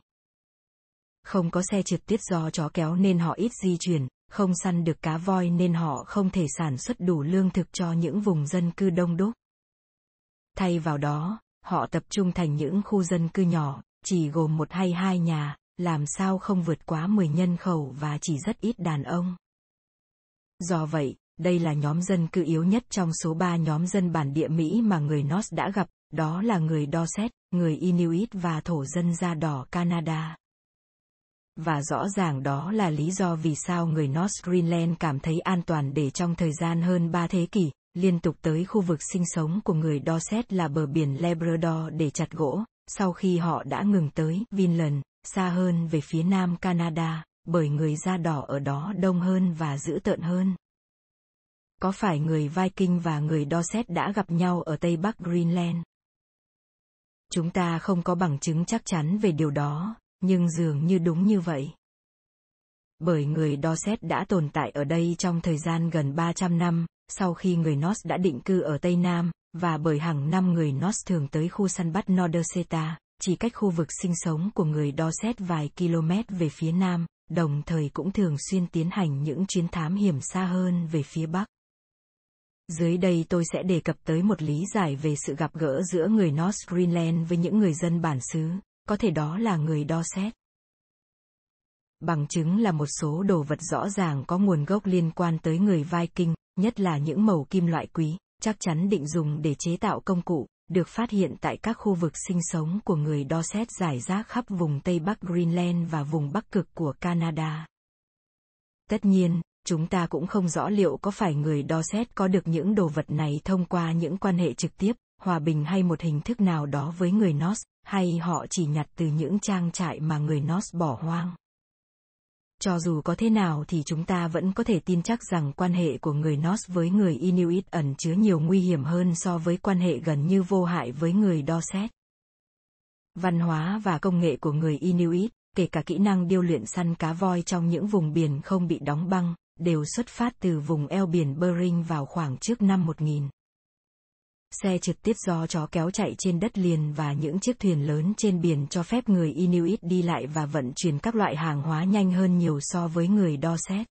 Không có xe trượt tuyết do chó kéo nên họ ít di chuyển, không săn được cá voi nên họ không thể sản xuất đủ lương thực cho những vùng dân cư đông đúc. Thay vào đó, họ tập trung thành những khu dân cư nhỏ, chỉ gồm một hay hai nhà, làm sao không vượt quá 10 nhân khẩu và chỉ rất ít đàn ông. Do vậy, đây là nhóm dân cư yếu nhất trong số 3 nhóm dân bản địa Mỹ mà người Norse đã gặp, đó là người Dorset, người Inuit và thổ dân da đỏ Canada. Và rõ ràng đó là lý do vì sao người North Greenland cảm thấy an toàn để trong thời gian hơn 3 thế kỷ, liên tục tới khu vực sinh sống của người Dorset là bờ biển Labrador để chặt gỗ, sau khi họ đã ngừng tới Vinland, xa hơn về phía nam Canada, bởi người da đỏ ở đó đông hơn và dữ tợn hơn. Có phải người Viking và người Dorset đã gặp nhau ở Tây Bắc Greenland? Chúng ta không có bằng chứng chắc chắn về điều đó, nhưng dường như đúng như vậy. Bởi người Dorset đã tồn tại ở đây trong thời gian gần 300 năm, sau khi người Norse đã định cư ở Tây Nam, và bởi hàng năm người Norse thường tới khu săn bắt Norderseta, chỉ cách khu vực sinh sống của người Dorset vài km về phía Nam, đồng thời cũng thường xuyên tiến hành những chuyến thám hiểm xa hơn về phía Bắc. Dưới đây tôi sẽ đề cập tới một lý giải về sự gặp gỡ giữa người North Greenland với những người dân bản xứ, có thể đó là người đo xét. Bằng chứng là một số đồ vật rõ ràng có nguồn gốc liên quan tới người Viking, nhất là những màu kim loại quý, chắc chắn định dùng để chế tạo công cụ, được phát hiện tại các khu vực sinh sống của người đo xét giải rác khắp vùng Tây Bắc Greenland và vùng Bắc Cực của Canada. Tất nhiên, chúng ta cũng không rõ liệu có phải người đo xét có được những đồ vật này thông qua những quan hệ trực tiếp, hòa bình hay một hình thức nào đó với người Norse, hay họ chỉ nhặt từ những trang trại mà người Norse bỏ hoang. Cho dù có thế nào thì chúng ta vẫn có thể tin chắc rằng quan hệ của người Norse với người Inuit ẩn chứa nhiều nguy hiểm hơn so với quan hệ gần như vô hại với người Dorset. Văn hóa và công nghệ của người Inuit, kể cả kỹ năng điêu luyện săn cá voi trong những vùng biển không bị đóng băng, đều xuất phát từ vùng eo biển Bering vào khoảng trước năm 1000. Xe trực tiếp do chó kéo chạy trên đất liền và những chiếc thuyền lớn trên biển cho phép người Inuit đi lại và vận chuyển các loại hàng hóa nhanh hơn nhiều so với người đo xét.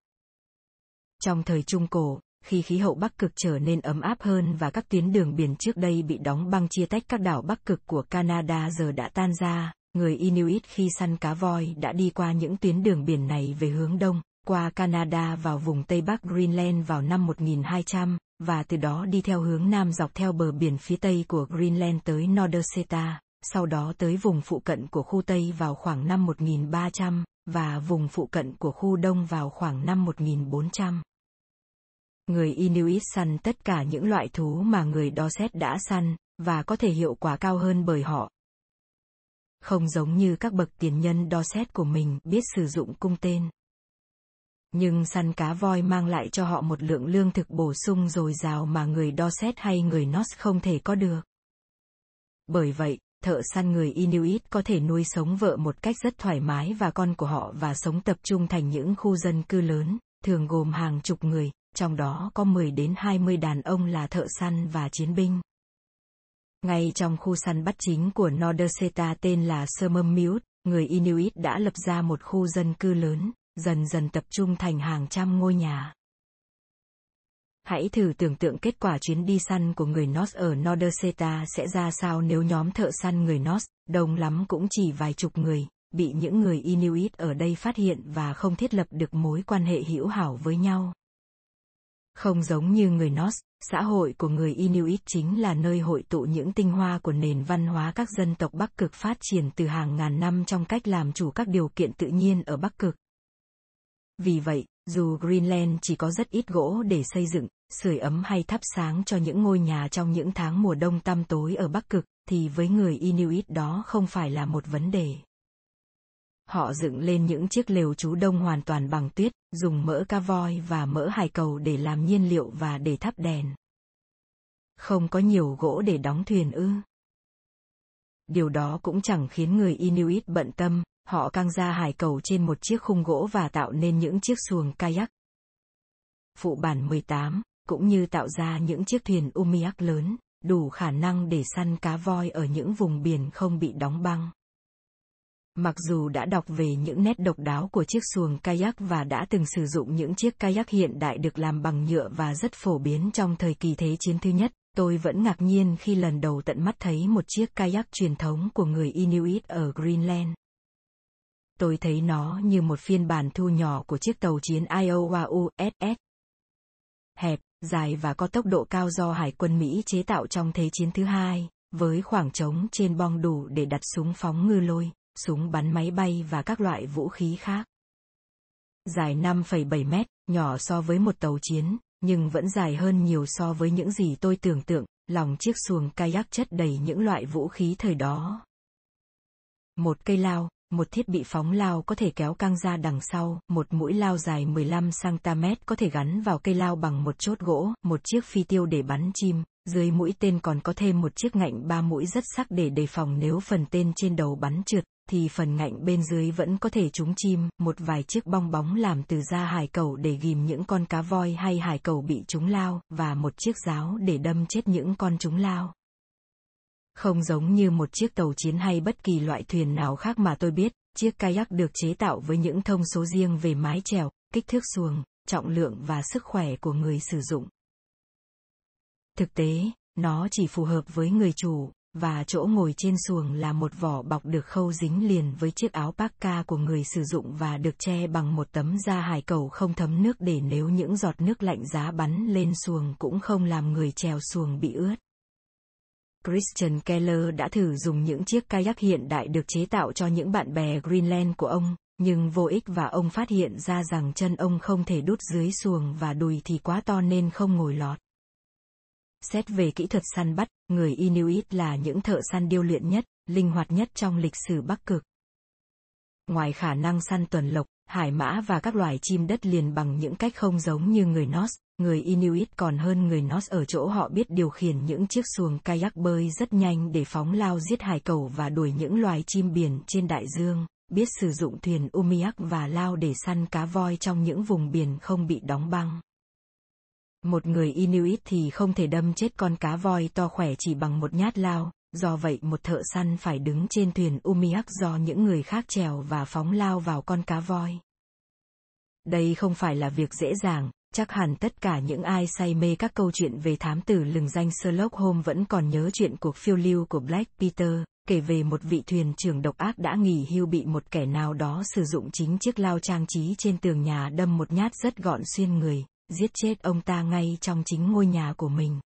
Trong thời Trung Cổ, khi khí hậu Bắc Cực trở nên ấm áp hơn và các tuyến đường biển trước đây bị đóng băng chia tách các đảo Bắc Cực của Canada giờ đã tan ra, người Inuit khi săn cá voi đã đi qua những tuyến đường biển này về hướng đông, qua Canada vào vùng Tây Bắc Greenland vào năm 1200, và từ đó đi theo hướng nam dọc theo bờ biển phía tây của Greenland tới Norderseta, sau đó tới vùng phụ cận của khu Tây vào khoảng năm 1300, và vùng phụ cận của khu Đông vào khoảng năm 1400. Người Inuit săn tất cả những loại thú mà người Dorset đã săn, và có thể hiệu quả cao hơn bởi họ. Không giống như các bậc tiền nhân Dorset của mình biết sử dụng cung tên nhưng săn cá voi mang lại cho họ một lượng lương thực bổ sung dồi dào mà người Dorset hay người Norse không thể có được. Bởi vậy, thợ săn người Inuit có thể nuôi sống vợ một cách rất thoải mái và con của họ và sống tập trung thành những khu dân cư lớn, thường gồm hàng chục người, trong đó có 10 đến 20 đàn ông là thợ săn và chiến binh. Ngay trong khu săn bắt chính của Norderseta tên là Summermute, người Inuit đã lập ra một khu dân cư lớn, dần dần tập trung thành hàng trăm ngôi nhà. Hãy thử tưởng tượng kết quả chuyến đi săn của người Norse ở nordseta sẽ ra sao nếu nhóm thợ săn người Norse, đông lắm cũng chỉ vài chục người, bị những người Inuit ở đây phát hiện và không thiết lập được mối quan hệ hữu hảo với nhau. Không giống như người Norse, xã hội của người Inuit chính là nơi hội tụ những tinh hoa của nền văn hóa các dân tộc Bắc Cực phát triển từ hàng ngàn năm trong cách làm chủ các điều kiện tự nhiên ở Bắc Cực. Vì vậy, dù Greenland chỉ có rất ít gỗ để xây dựng, sưởi ấm hay thắp sáng cho những ngôi nhà trong những tháng mùa đông tăm tối ở Bắc Cực, thì với người Inuit đó không phải là một vấn đề. Họ dựng lên những chiếc lều trú đông hoàn toàn bằng tuyết, dùng mỡ cá voi và mỡ hải cầu để làm nhiên liệu và để thắp đèn. Không có nhiều gỗ để đóng thuyền ư. Điều đó cũng chẳng khiến người Inuit bận tâm, họ căng ra hải cầu trên một chiếc khung gỗ và tạo nên những chiếc xuồng kayak. Phụ bản 18, cũng như tạo ra những chiếc thuyền umiak lớn, đủ khả năng để săn cá voi ở những vùng biển không bị đóng băng. Mặc dù đã đọc về những nét độc đáo của chiếc xuồng kayak và đã từng sử dụng những chiếc kayak hiện đại được làm bằng nhựa và rất phổ biến trong thời kỳ Thế chiến thứ nhất, tôi vẫn ngạc nhiên khi lần đầu tận mắt thấy một chiếc kayak truyền thống của người Inuit ở Greenland tôi thấy nó như một phiên bản thu nhỏ của chiếc tàu chiến Iowa USS. Hẹp, dài và có tốc độ cao do Hải quân Mỹ chế tạo trong Thế chiến thứ hai, với khoảng trống trên bong đủ để đặt súng phóng ngư lôi, súng bắn máy bay và các loại vũ khí khác. Dài 5,7 mét, nhỏ so với một tàu chiến, nhưng vẫn dài hơn nhiều so với những gì tôi tưởng tượng, lòng chiếc xuồng kayak chất đầy những loại vũ khí thời đó. Một cây lao, một thiết bị phóng lao có thể kéo căng ra đằng sau, một mũi lao dài 15cm có thể gắn vào cây lao bằng một chốt gỗ, một chiếc phi tiêu để bắn chim, dưới mũi tên còn có thêm một chiếc ngạnh ba mũi rất sắc để đề phòng nếu phần tên trên đầu bắn trượt, thì phần ngạnh bên dưới vẫn có thể trúng chim, một vài chiếc bong bóng làm từ da hải cầu để ghim những con cá voi hay hải cầu bị trúng lao, và một chiếc giáo để đâm chết những con trúng lao. Không giống như một chiếc tàu chiến hay bất kỳ loại thuyền nào khác mà tôi biết, chiếc kayak được chế tạo với những thông số riêng về mái chèo, kích thước xuồng, trọng lượng và sức khỏe của người sử dụng. Thực tế, nó chỉ phù hợp với người chủ, và chỗ ngồi trên xuồng là một vỏ bọc được khâu dính liền với chiếc áo parka của người sử dụng và được che bằng một tấm da hải cầu không thấm nước để nếu những giọt nước lạnh giá bắn lên xuồng cũng không làm người chèo xuồng bị ướt. Christian Keller đã thử dùng những chiếc kayak hiện đại được chế tạo cho những bạn bè Greenland của ông, nhưng vô ích và ông phát hiện ra rằng chân ông không thể đút dưới xuồng và đùi thì quá to nên không ngồi lọt. Xét về kỹ thuật săn bắt, người Inuit là những thợ săn điêu luyện nhất, linh hoạt nhất trong lịch sử Bắc Cực. Ngoài khả năng săn tuần lộc, hải mã và các loài chim đất liền bằng những cách không giống như người Norse, người Inuit còn hơn người Norse ở chỗ họ biết điều khiển những chiếc xuồng kayak bơi rất nhanh để phóng lao giết hải cầu và đuổi những loài chim biển trên đại dương, biết sử dụng thuyền umiak và lao để săn cá voi trong những vùng biển không bị đóng băng. Một người Inuit thì không thể đâm chết con cá voi to khỏe chỉ bằng một nhát lao, do vậy một thợ săn phải đứng trên thuyền umiak do những người khác chèo và phóng lao vào con cá voi. Đây không phải là việc dễ dàng, chắc hẳn tất cả những ai say mê các câu chuyện về thám tử lừng danh Sherlock Holmes vẫn còn nhớ chuyện cuộc phiêu lưu của Black Peter, kể về một vị thuyền trưởng độc ác đã nghỉ hưu bị một kẻ nào đó sử dụng chính chiếc lao trang trí trên tường nhà đâm một nhát rất gọn xuyên người, giết chết ông ta ngay trong chính ngôi nhà của mình.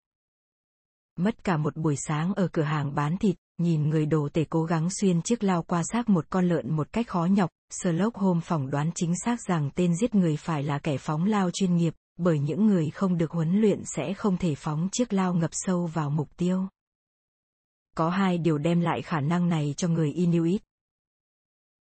Mất cả một buổi sáng ở cửa hàng bán thịt, nhìn người đồ tể cố gắng xuyên chiếc lao qua xác một con lợn một cách khó nhọc, Sherlock Holmes phỏng đoán chính xác rằng tên giết người phải là kẻ phóng lao chuyên nghiệp, bởi những người không được huấn luyện sẽ không thể phóng chiếc lao ngập sâu vào mục tiêu. Có hai điều đem lại khả năng này cho người Inuit.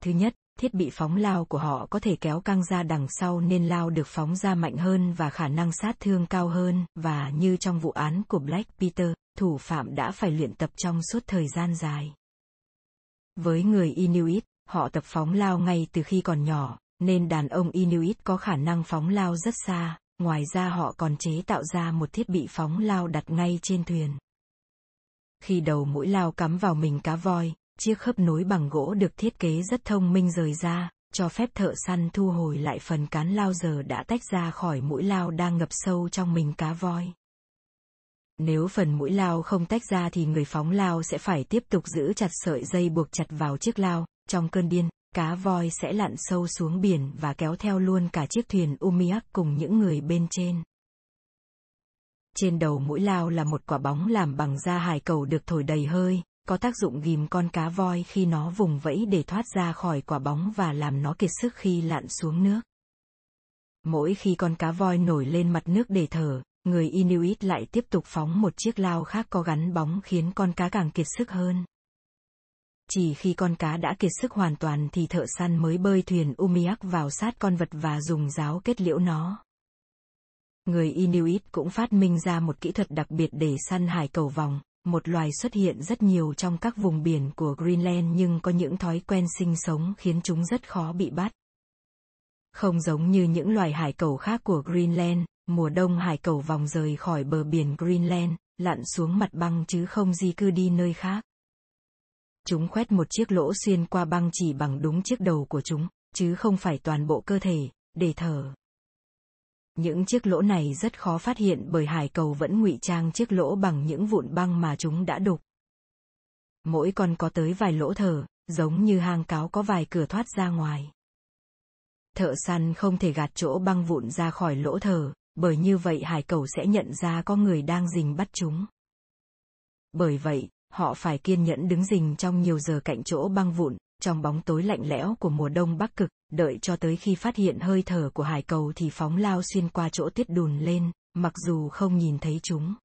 Thứ nhất, thiết bị phóng lao của họ có thể kéo căng ra đằng sau nên lao được phóng ra mạnh hơn và khả năng sát thương cao hơn, và như trong vụ án của Black Peter, thủ phạm đã phải luyện tập trong suốt thời gian dài. Với người Inuit, họ tập phóng lao ngay từ khi còn nhỏ, nên đàn ông Inuit có khả năng phóng lao rất xa, ngoài ra họ còn chế tạo ra một thiết bị phóng lao đặt ngay trên thuyền. Khi đầu mũi lao cắm vào mình cá voi, chiếc khớp nối bằng gỗ được thiết kế rất thông minh rời ra, cho phép thợ săn thu hồi lại phần cán lao giờ đã tách ra khỏi mũi lao đang ngập sâu trong mình cá voi. Nếu phần mũi lao không tách ra thì người phóng lao sẽ phải tiếp tục giữ chặt sợi dây buộc chặt vào chiếc lao, trong cơn điên, cá voi sẽ lặn sâu xuống biển và kéo theo luôn cả chiếc thuyền Umiak cùng những người bên trên. Trên đầu mũi lao là một quả bóng làm bằng da hải cầu được thổi đầy hơi, có tác dụng ghim con cá voi khi nó vùng vẫy để thoát ra khỏi quả bóng và làm nó kiệt sức khi lặn xuống nước. Mỗi khi con cá voi nổi lên mặt nước để thở, người Inuit lại tiếp tục phóng một chiếc lao khác có gắn bóng khiến con cá càng kiệt sức hơn. Chỉ khi con cá đã kiệt sức hoàn toàn thì thợ săn mới bơi thuyền Umiak vào sát con vật và dùng giáo kết liễu nó. Người Inuit cũng phát minh ra một kỹ thuật đặc biệt để săn hải cầu vòng, một loài xuất hiện rất nhiều trong các vùng biển của Greenland nhưng có những thói quen sinh sống khiến chúng rất khó bị bắt. Không giống như những loài hải cẩu khác của Greenland, mùa đông hải cẩu vòng rời khỏi bờ biển Greenland, lặn xuống mặt băng chứ không di cư đi nơi khác. Chúng khoét một chiếc lỗ xuyên qua băng chỉ bằng đúng chiếc đầu của chúng, chứ không phải toàn bộ cơ thể, để thở. Những chiếc lỗ này rất khó phát hiện bởi hải cầu vẫn ngụy trang chiếc lỗ bằng những vụn băng mà chúng đã đục. Mỗi con có tới vài lỗ thở, giống như hang cáo có vài cửa thoát ra ngoài. Thợ săn không thể gạt chỗ băng vụn ra khỏi lỗ thở, bởi như vậy hải cầu sẽ nhận ra có người đang rình bắt chúng. Bởi vậy, họ phải kiên nhẫn đứng rình trong nhiều giờ cạnh chỗ băng vụn, trong bóng tối lạnh lẽo của mùa đông bắc cực, đợi cho tới khi phát hiện hơi thở của hải cầu thì phóng lao xuyên qua chỗ tiết đùn lên, mặc dù không nhìn thấy chúng.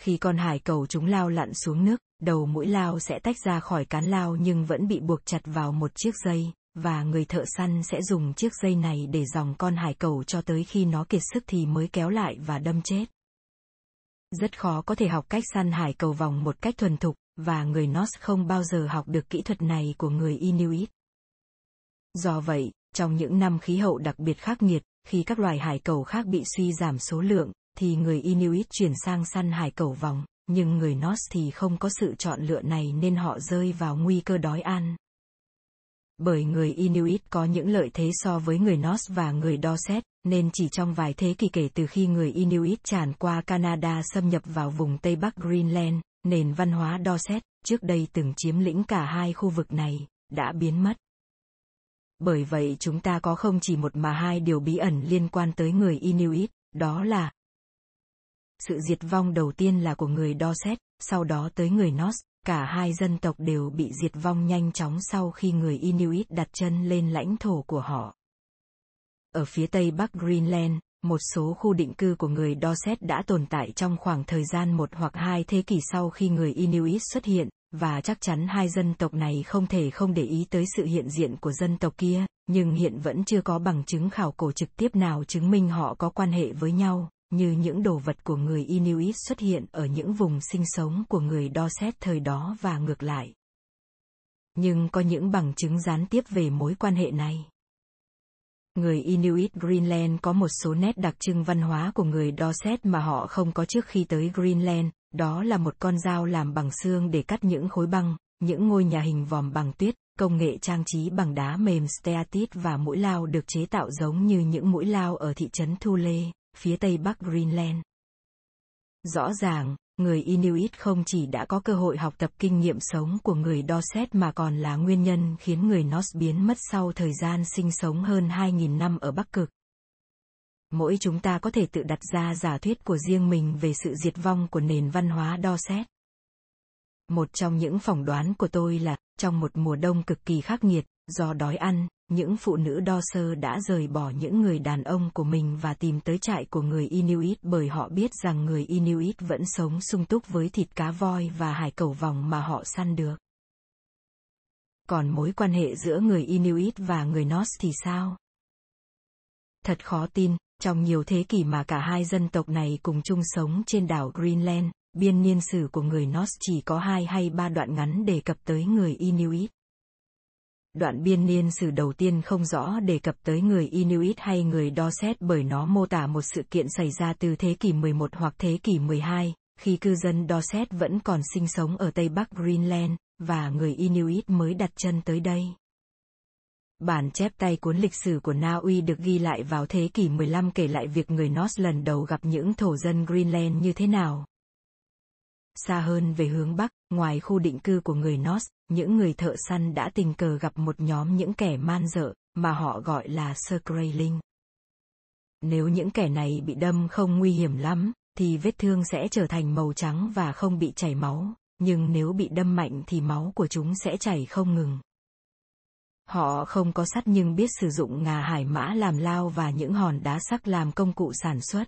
Khi con hải cầu chúng lao lặn xuống nước, đầu mũi lao sẽ tách ra khỏi cán lao nhưng vẫn bị buộc chặt vào một chiếc dây, và người thợ săn sẽ dùng chiếc dây này để dòng con hải cầu cho tới khi nó kiệt sức thì mới kéo lại và đâm chết. Rất khó có thể học cách săn hải cầu vòng một cách thuần thục, và người Norse không bao giờ học được kỹ thuật này của người Inuit. Do vậy, trong những năm khí hậu đặc biệt khắc nghiệt, khi các loài hải cầu khác bị suy giảm số lượng, thì người Inuit chuyển sang săn hải cầu vòng, nhưng người Norse thì không có sự chọn lựa này nên họ rơi vào nguy cơ đói ăn. Bởi người Inuit có những lợi thế so với người Norse và người Dorset, nên chỉ trong vài thế kỷ kể từ khi người Inuit tràn qua Canada xâm nhập vào vùng Tây Bắc Greenland, nền văn hóa Dorset, trước đây từng chiếm lĩnh cả hai khu vực này, đã biến mất. Bởi vậy chúng ta có không chỉ một mà hai điều bí ẩn liên quan tới người Inuit, đó là sự diệt vong đầu tiên là của người Dorset, sau đó tới người Norse, cả hai dân tộc đều bị diệt vong nhanh chóng sau khi người Inuit đặt chân lên lãnh thổ của họ. Ở phía tây bắc Greenland, một số khu định cư của người Dorset đã tồn tại trong khoảng thời gian một hoặc hai thế kỷ sau khi người Inuit xuất hiện, và chắc chắn hai dân tộc này không thể không để ý tới sự hiện diện của dân tộc kia, nhưng hiện vẫn chưa có bằng chứng khảo cổ trực tiếp nào chứng minh họ có quan hệ với nhau, như những đồ vật của người Inuit xuất hiện ở những vùng sinh sống của người Dorset thời đó và ngược lại. Nhưng có những bằng chứng gián tiếp về mối quan hệ này. Người Inuit Greenland có một số nét đặc trưng văn hóa của người Dorset mà họ không có trước khi tới Greenland, đó là một con dao làm bằng xương để cắt những khối băng, những ngôi nhà hình vòm bằng tuyết, công nghệ trang trí bằng đá mềm steatite và mũi lao được chế tạo giống như những mũi lao ở thị trấn Thule, phía tây bắc Greenland. Rõ ràng, người Inuit không chỉ đã có cơ hội học tập kinh nghiệm sống của người Dorset mà còn là nguyên nhân khiến người Norse biến mất sau thời gian sinh sống hơn 2.000 năm ở Bắc Cực. Mỗi chúng ta có thể tự đặt ra giả thuyết của riêng mình về sự diệt vong của nền văn hóa đo xét Một trong những phỏng đoán của tôi là, trong một mùa đông cực kỳ khắc nghiệt, do đói ăn, những phụ nữ đo sơ đã rời bỏ những người đàn ông của mình và tìm tới trại của người Inuit bởi họ biết rằng người Inuit vẫn sống sung túc với thịt cá voi và hải cẩu vòng mà họ săn được. Còn mối quan hệ giữa người Inuit và người Norse thì sao? Thật khó tin, trong nhiều thế kỷ mà cả hai dân tộc này cùng chung sống trên đảo Greenland, biên niên sử của người Norse chỉ có hai hay ba đoạn ngắn đề cập tới người Inuit. Đoạn biên niên sử đầu tiên không rõ đề cập tới người Inuit hay người Dorset bởi nó mô tả một sự kiện xảy ra từ thế kỷ 11 hoặc thế kỷ 12, khi cư dân Dorset vẫn còn sinh sống ở Tây Bắc Greenland, và người Inuit mới đặt chân tới đây. Bản chép tay cuốn lịch sử của Na Uy được ghi lại vào thế kỷ 15 kể lại việc người Norse lần đầu gặp những thổ dân Greenland như thế nào. Xa hơn về hướng Bắc, ngoài khu định cư của người Norse, những người thợ săn đã tình cờ gặp một nhóm những kẻ man dợ, mà họ gọi là Skrailing. Nếu những kẻ này bị đâm không nguy hiểm lắm, thì vết thương sẽ trở thành màu trắng và không bị chảy máu, nhưng nếu bị đâm mạnh thì máu của chúng sẽ chảy không ngừng. Họ không có sắt nhưng biết sử dụng ngà hải mã làm lao và những hòn đá sắc làm công cụ sản xuất.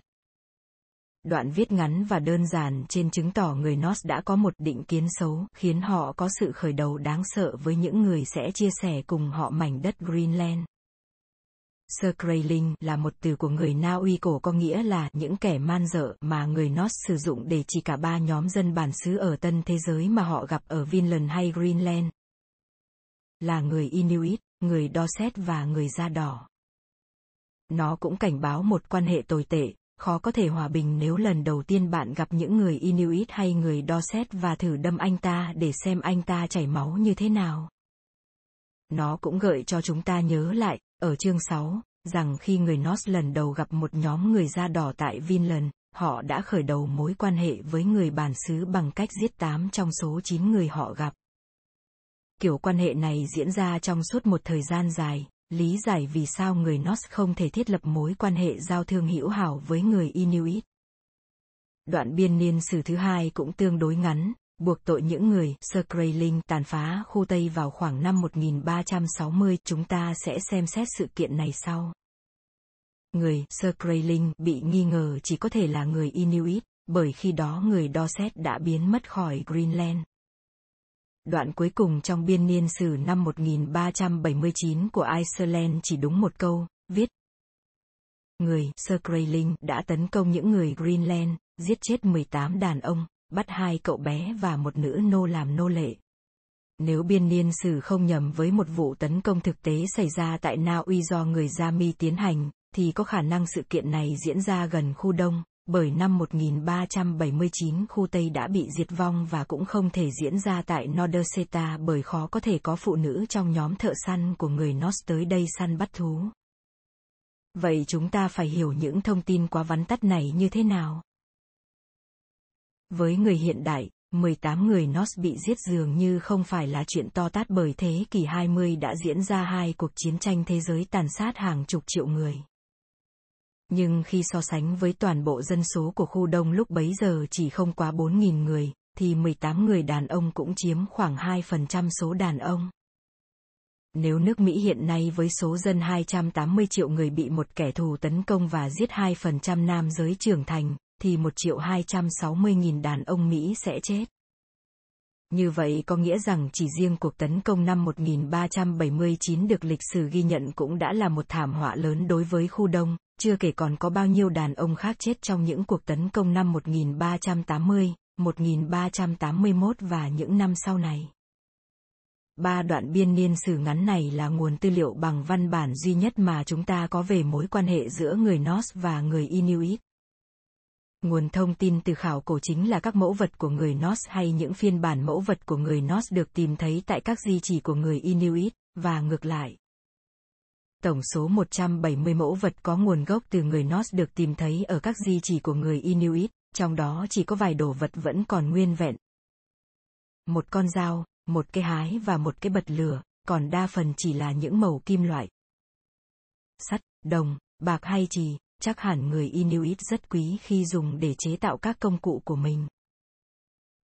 Đoạn viết ngắn và đơn giản trên chứng tỏ người Norse đã có một định kiến xấu, khiến họ có sự khởi đầu đáng sợ với những người sẽ chia sẻ cùng họ mảnh đất Greenland. Skrailing là một từ của người Na Uy cổ có nghĩa là những kẻ man dợ mà người Norse sử dụng để chỉ cả ba nhóm dân bản xứ ở tân thế giới mà họ gặp ở Vinland hay Greenland. Là người Inuit, người Dorset và người da đỏ. Nó cũng cảnh báo một quan hệ tồi tệ, khó có thể hòa bình nếu lần đầu tiên bạn gặp những người Inuit hay người Dorset và thử đâm anh ta để xem anh ta chảy máu như thế nào. Nó cũng gợi cho chúng ta nhớ lại, ở chương 6, rằng khi người Norse lần đầu gặp một nhóm người da đỏ tại Vinland, họ đã khởi đầu mối quan hệ với người bản xứ bằng cách giết 8 trong số 9 người họ gặp. Kiểu quan hệ này diễn ra trong suốt một thời gian dài, lý giải vì sao người Norse không thể thiết lập mối quan hệ giao thương hữu hảo với người Inuit. Đoạn biên niên sử thứ hai cũng tương đối ngắn, buộc tội những người Skrailing tàn phá khu Tây vào khoảng năm 1360. Chúng ta sẽ xem xét sự kiện này sau. Người Skrailing bị nghi ngờ chỉ có thể là người Inuit, bởi khi đó người Dorset đã biến mất khỏi Greenland. Đoạn cuối cùng trong biên niên sử năm 1379 của Iceland chỉ đúng một câu, viết. Người Skrailing đã tấn công những người Greenland, giết chết 18 đàn ông, bắt hai cậu bé và một nữ nô làm nô lệ. Nếu biên niên sử không nhầm với một vụ tấn công thực tế xảy ra tại Na Uy do người Sami tiến hành, thì có khả năng sự kiện này diễn ra gần khu đông, bởi năm 1379 khu Tây đã bị diệt vong và cũng không thể diễn ra tại Norderseta bởi khó có thể có phụ nữ trong nhóm thợ săn của người Norse tới đây săn bắt thú. Vậy chúng ta phải hiểu những thông tin quá vắn tắt này như thế nào? Với người hiện đại, 18 người Norse bị giết dường như không phải là chuyện to tát bởi thế kỷ 20 đã diễn ra hai cuộc chiến tranh thế giới tàn sát hàng chục triệu người. Nhưng khi so sánh với toàn bộ dân số của khu đông lúc bấy giờ chỉ không quá 4.000 người, thì 18 người đàn ông cũng chiếm khoảng 2% số đàn ông. Nếu nước Mỹ hiện nay với số dân 280 triệu người bị một kẻ thù tấn công và giết 2% nam giới trưởng thành, thì 1 triệu 260 nghìn đàn ông Mỹ sẽ chết. Như vậy có nghĩa rằng chỉ riêng cuộc tấn công năm 1379 được lịch sử ghi nhận cũng đã là một thảm họa lớn đối với khu đông, chưa kể còn có bao nhiêu đàn ông khác chết trong những cuộc tấn công năm 1380, 1381 và những năm sau này. Ba đoạn biên niên sử ngắn này là nguồn tư liệu bằng văn bản duy nhất mà chúng ta có về mối quan hệ giữa người Norse và người Inuit. Nguồn thông tin từ khảo cổ chính là các mẫu vật của người Norse hay những phiên bản mẫu vật của người Norse được tìm thấy tại các di chỉ của người Inuit, và ngược lại. Tổng số 170 mẫu vật có nguồn gốc từ người Norse được tìm thấy ở các di chỉ của người Inuit, trong đó chỉ có vài đồ vật vẫn còn nguyên vẹn. Một con dao, một cái hái và một cái bật lửa, còn đa phần chỉ là những màu kim loại. Sắt, đồng, bạc hay trì, chắc hẳn người Inuit rất quý khi dùng để chế tạo các công cụ của mình.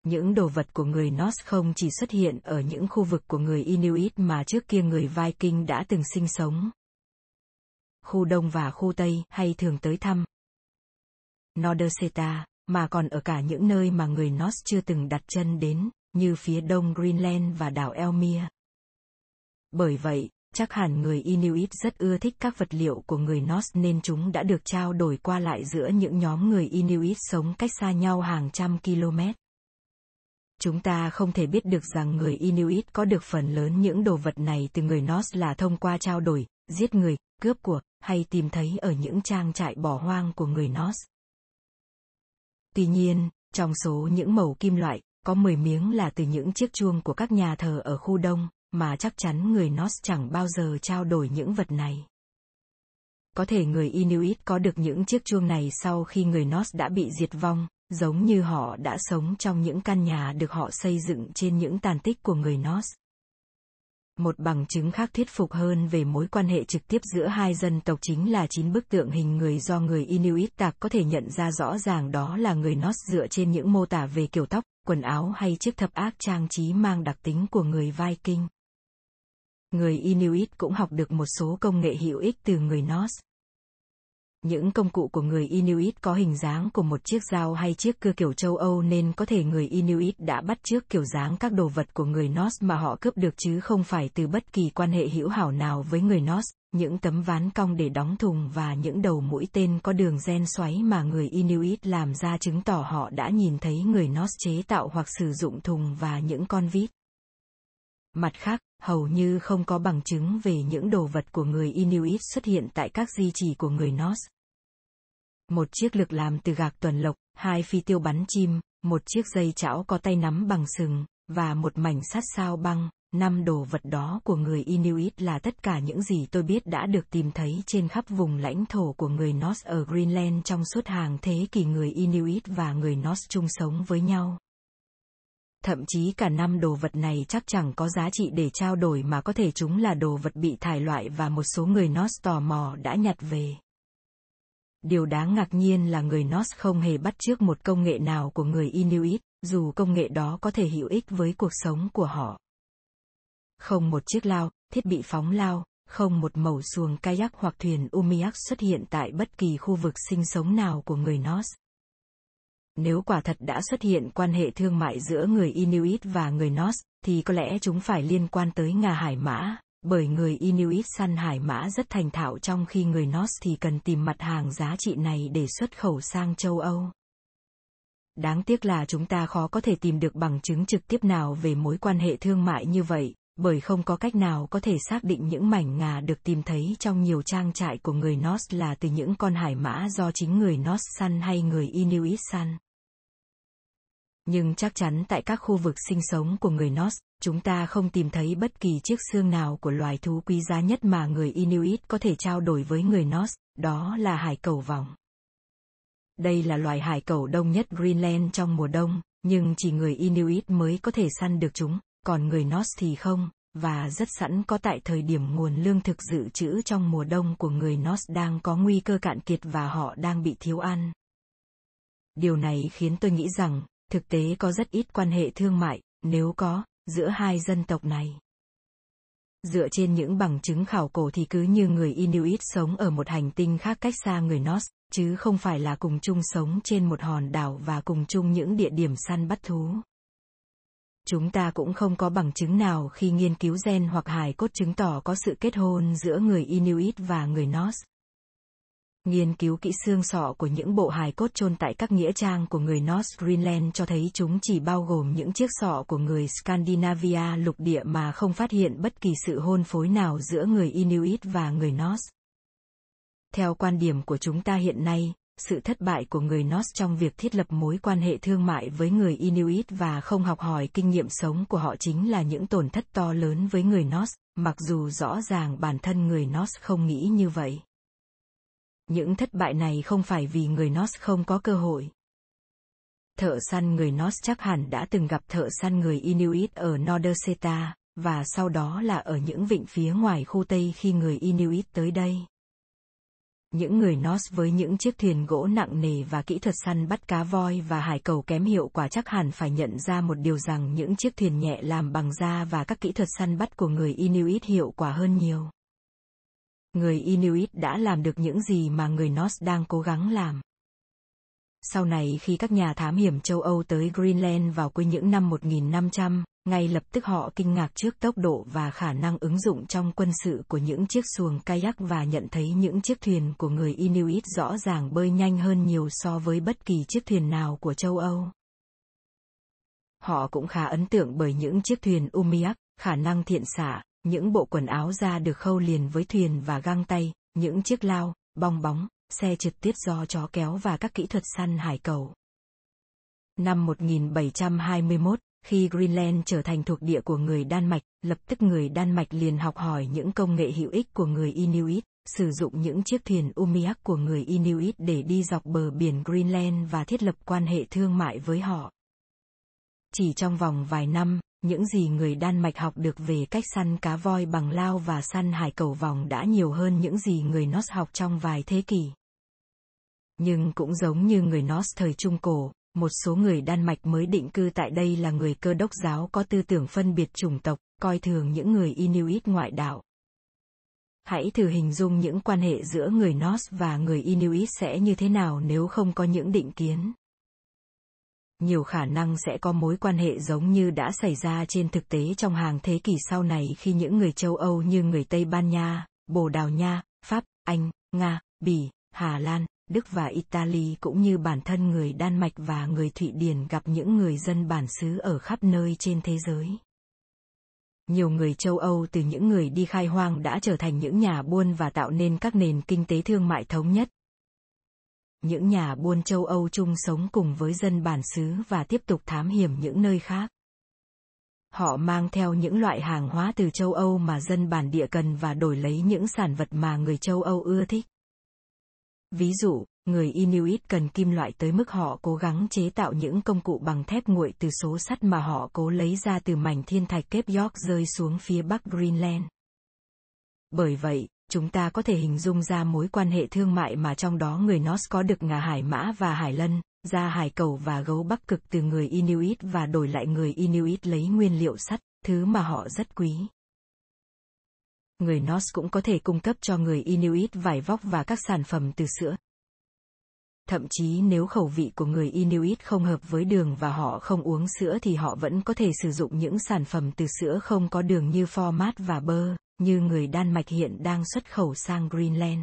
Những đồ vật của người Norse không chỉ xuất hiện ở những khu vực của người Inuit mà trước kia người Viking đã từng sinh sống. Khu Đông và khu Tây hay thường tới thăm. Norderseta, mà còn ở cả những nơi mà người Norse chưa từng đặt chân đến, như phía đông Greenland và đảo Elmia. Bởi vậy, chắc hẳn người Inuit rất ưa thích các vật liệu của người Norse nên chúng đã được trao đổi qua lại giữa những nhóm người Inuit sống cách xa nhau hàng trăm km. Chúng ta không thể biết được rằng người Inuit có được phần lớn những đồ vật này từ người Norse là thông qua trao đổi, giết người, cướp của, hay tìm thấy ở những trang trại bỏ hoang của người Norse. Tuy nhiên, trong số những mẩu kim loại, có 10 miếng là từ những chiếc chuông của các nhà thờ ở khu đông, mà chắc chắn người Norse chẳng bao giờ trao đổi những vật này. Có thể người Inuit có được những chiếc chuông này sau khi người Norse đã bị diệt vong, giống như họ đã sống trong những căn nhà được họ xây dựng trên những tàn tích của người Norse. Một bằng chứng khác thuyết phục hơn về mối quan hệ trực tiếp giữa hai dân tộc chính là chín bức tượng hình người do người Inuit tạc có thể nhận ra rõ ràng đó là người Norse dựa trên những mô tả về kiểu tóc, quần áo hay chiếc thập ác trang trí mang đặc tính của người Viking. Người Inuit cũng học được một số công nghệ hữu ích từ người Norse. Những công cụ của người Inuit có hình dáng của một chiếc dao hay chiếc cưa kiểu châu Âu nên có thể người Inuit đã bắt chước kiểu dáng các đồ vật của người Norse mà họ cướp được chứ không phải từ bất kỳ quan hệ hữu hảo nào với người Norse, những tấm ván cong để đóng thùng và những đầu mũi tên có đường gen xoáy mà người Inuit làm ra chứng tỏ họ đã nhìn thấy người Norse chế tạo hoặc sử dụng thùng và những con vít. Mặt khác, hầu như không có bằng chứng về những đồ vật của người Inuit xuất hiện tại các di chỉ của người Norse. Một chiếc lược làm từ gạc tuần lộc, hai phi tiêu bắn chim, một chiếc dây chảo có tay nắm bằng sừng, và một mảnh sắt sao băng, năm đồ vật đó của người Inuit là tất cả những gì tôi biết đã được tìm thấy trên khắp vùng lãnh thổ của người Norse ở Greenland trong suốt hàng thế kỷ người Inuit và người Norse chung sống với nhau thậm chí cả năm đồ vật này chắc chẳng có giá trị để trao đổi mà có thể chúng là đồ vật bị thải loại và một số người Nos tò mò đã nhặt về. Điều đáng ngạc nhiên là người Nos không hề bắt chước một công nghệ nào của người Inuit, dù công nghệ đó có thể hữu ích với cuộc sống của họ. Không một chiếc lao, thiết bị phóng lao, không một mẩu xuồng kayak hoặc thuyền umiak xuất hiện tại bất kỳ khu vực sinh sống nào của người Nos. Nếu quả thật đã xuất hiện quan hệ thương mại giữa người Inuit và người Norse, thì có lẽ chúng phải liên quan tới ngà hải mã, bởi người Inuit săn hải mã rất thành thạo trong khi người Norse thì cần tìm mặt hàng giá trị này để xuất khẩu sang châu Âu. Đáng tiếc là chúng ta khó có thể tìm được bằng chứng trực tiếp nào về mối quan hệ thương mại như vậy, bởi không có cách nào có thể xác định những mảnh ngà được tìm thấy trong nhiều trang trại của người Norse là từ những con hải mã do chính người Norse săn hay người Inuit săn. Nhưng chắc chắn tại các khu vực sinh sống của người Norse, chúng ta không tìm thấy bất kỳ chiếc xương nào của loài thú quý giá nhất mà người Inuit có thể trao đổi với người Norse, đó là hải cẩu vòng. Đây là loài hải cẩu đông nhất Greenland trong mùa đông, nhưng chỉ người Inuit mới có thể săn được chúng, còn người Nos thì không, và rất sẵn có tại thời điểm nguồn lương thực dự trữ trong mùa đông của người Nos đang có nguy cơ cạn kiệt và họ đang bị thiếu ăn. Điều này khiến tôi nghĩ rằng, thực tế có rất ít quan hệ thương mại, nếu có, giữa hai dân tộc này. Dựa trên những bằng chứng khảo cổ thì cứ như người Inuit sống ở một hành tinh khác cách xa người Nos chứ không phải là cùng chung sống trên một hòn đảo và cùng chung những địa điểm săn bắt thú. Chúng ta cũng không có bằng chứng nào khi nghiên cứu gen hoặc hài cốt chứng tỏ có sự kết hôn giữa người Inuit và người Norse. Nghiên cứu kỹ xương sọ của những bộ hài cốt chôn tại các nghĩa trang của người North Greenland cho thấy chúng chỉ bao gồm những chiếc sọ của người Scandinavia lục địa mà không phát hiện bất kỳ sự hôn phối nào giữa người Inuit và người Norse. Theo quan điểm của chúng ta hiện nay, sự thất bại của người Norse trong việc thiết lập mối quan hệ thương mại với người Inuit và không học hỏi kinh nghiệm sống của họ chính là những tổn thất to lớn với người Norse, mặc dù rõ ràng bản thân người Norse không nghĩ như vậy. Những thất bại này không phải vì người Norse không có cơ hội. Thợ săn người Norse chắc hẳn đã từng gặp thợ săn người Inuit ở Norderseta, và sau đó là ở những vịnh phía ngoài khu Tây khi người Inuit tới đây. Những người Norse với những chiếc thuyền gỗ nặng nề và kỹ thuật săn bắt cá voi và hải cầu kém hiệu quả chắc hẳn phải nhận ra một điều rằng những chiếc thuyền nhẹ làm bằng da và các kỹ thuật săn bắt của người Inuit hiệu quả hơn nhiều. Người Inuit đã làm được những gì mà người Norse đang cố gắng làm. Sau này khi các nhà thám hiểm châu Âu tới Greenland vào cuối những năm 1500, ngay lập tức họ kinh ngạc trước tốc độ và khả năng ứng dụng trong quân sự của những chiếc xuồng kayak và nhận thấy những chiếc thuyền của người Inuit rõ ràng bơi nhanh hơn nhiều so với bất kỳ chiếc thuyền nào của châu Âu. Họ cũng khá ấn tượng bởi những chiếc thuyền Umiak, khả năng thiện xạ, những bộ quần áo da được khâu liền với thuyền và găng tay, những chiếc lao, bong bóng, xe trượt tuyết do chó kéo và các kỹ thuật săn hải cầu. Năm 1721, khi Greenland trở thành thuộc địa của người Đan Mạch, lập tức người Đan Mạch liền học hỏi những công nghệ hữu ích của người Inuit, sử dụng những chiếc thuyền Umiak của người Inuit để đi dọc bờ biển Greenland và thiết lập quan hệ thương mại với họ. Chỉ trong vòng vài năm, những gì người Đan Mạch học được về cách săn cá voi bằng lao và săn hải cầu vòng đã nhiều hơn những gì người Norse học trong vài thế kỷ. Nhưng cũng giống như người Norse thời Trung Cổ, một số người Đan Mạch mới định cư tại đây là người cơ đốc giáo có tư tưởng phân biệt chủng tộc, coi thường những người Inuit ngoại đạo. Hãy thử hình dung những quan hệ giữa người Norse và người Inuit sẽ như thế nào nếu không có những định kiến. Nhiều khả năng sẽ có mối quan hệ giống như đã xảy ra trên thực tế trong hàng thế kỷ sau này khi những người châu Âu như người Tây Ban Nha, Bồ Đào Nha, Pháp, Anh, Nga, Bỉ, Hà Lan, Đức và Italy cũng như bản thân người Đan Mạch và người Thụy Điển gặp những người dân bản xứ ở khắp nơi trên thế giới. Nhiều người châu Âu từ những người đi khai hoang đã trở thành những nhà buôn và tạo nên các nền kinh tế thương mại thống nhất. Những nhà buôn châu Âu chung sống cùng với dân bản xứ và tiếp tục thám hiểm những nơi khác. Họ mang theo những loại hàng hóa từ châu Âu mà dân bản địa cần và đổi lấy những sản vật mà người châu Âu ưa thích. Ví dụ, người Inuit cần kim loại tới mức họ cố gắng chế tạo những công cụ bằng thép nguội từ số sắt mà họ cố lấy ra từ mảnh thiên thạch Cape York rơi xuống phía bắc Greenland. Bởi vậy, chúng ta có thể hình dung ra mối quan hệ thương mại mà trong đó người Norse có được ngà hải mã và hải lân, da hải cầu và gấu bắc cực từ người Inuit và đổi lại người Inuit lấy nguyên liệu sắt, thứ mà họ rất quý người Norse cũng có thể cung cấp cho người Inuit vải vóc và các sản phẩm từ sữa. Thậm chí nếu khẩu vị của người Inuit không hợp với đường và họ không uống sữa thì họ vẫn có thể sử dụng những sản phẩm từ sữa không có đường như pho mát và bơ, như người Đan Mạch hiện đang xuất khẩu sang Greenland.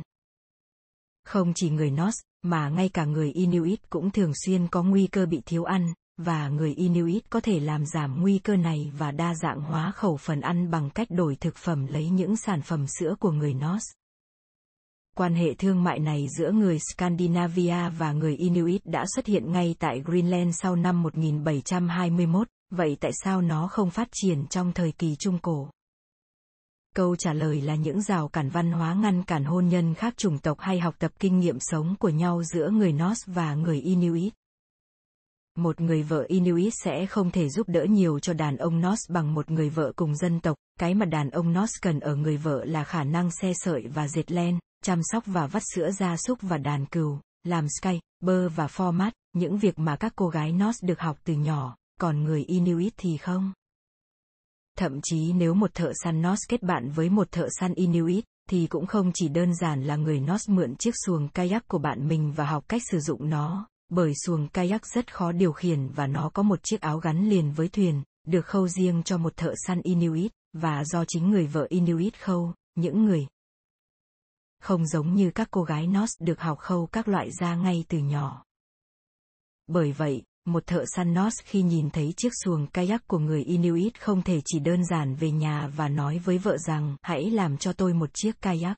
Không chỉ người Norse, mà ngay cả người Inuit cũng thường xuyên có nguy cơ bị thiếu ăn, và người Inuit có thể làm giảm nguy cơ này và đa dạng hóa khẩu phần ăn bằng cách đổi thực phẩm lấy những sản phẩm sữa của người Norse. Quan hệ thương mại này giữa người Scandinavia và người Inuit đã xuất hiện ngay tại Greenland sau năm 1721, vậy tại sao nó không phát triển trong thời kỳ Trung Cổ? Câu trả lời là những rào cản văn hóa ngăn cản hôn nhân khác chủng tộc hay học tập kinh nghiệm sống của nhau giữa người Norse và người Inuit một người vợ Inuit sẽ không thể giúp đỡ nhiều cho đàn ông Norse bằng một người vợ cùng dân tộc, cái mà đàn ông Norse cần ở người vợ là khả năng xe sợi và dệt len, chăm sóc và vắt sữa gia súc và đàn cừu, làm sky, bơ và format, những việc mà các cô gái Norse được học từ nhỏ, còn người Inuit thì không. Thậm chí nếu một thợ săn Norse kết bạn với một thợ săn Inuit, thì cũng không chỉ đơn giản là người Norse mượn chiếc xuồng kayak của bạn mình và học cách sử dụng nó, bởi xuồng kayak rất khó điều khiển và nó có một chiếc áo gắn liền với thuyền, được khâu riêng cho một thợ săn Inuit, và do chính người vợ Inuit khâu, những người không giống như các cô gái Norse được học khâu các loại da ngay từ nhỏ. Bởi vậy, một thợ săn Norse khi nhìn thấy chiếc xuồng kayak của người Inuit không thể chỉ đơn giản về nhà và nói với vợ rằng hãy làm cho tôi một chiếc kayak.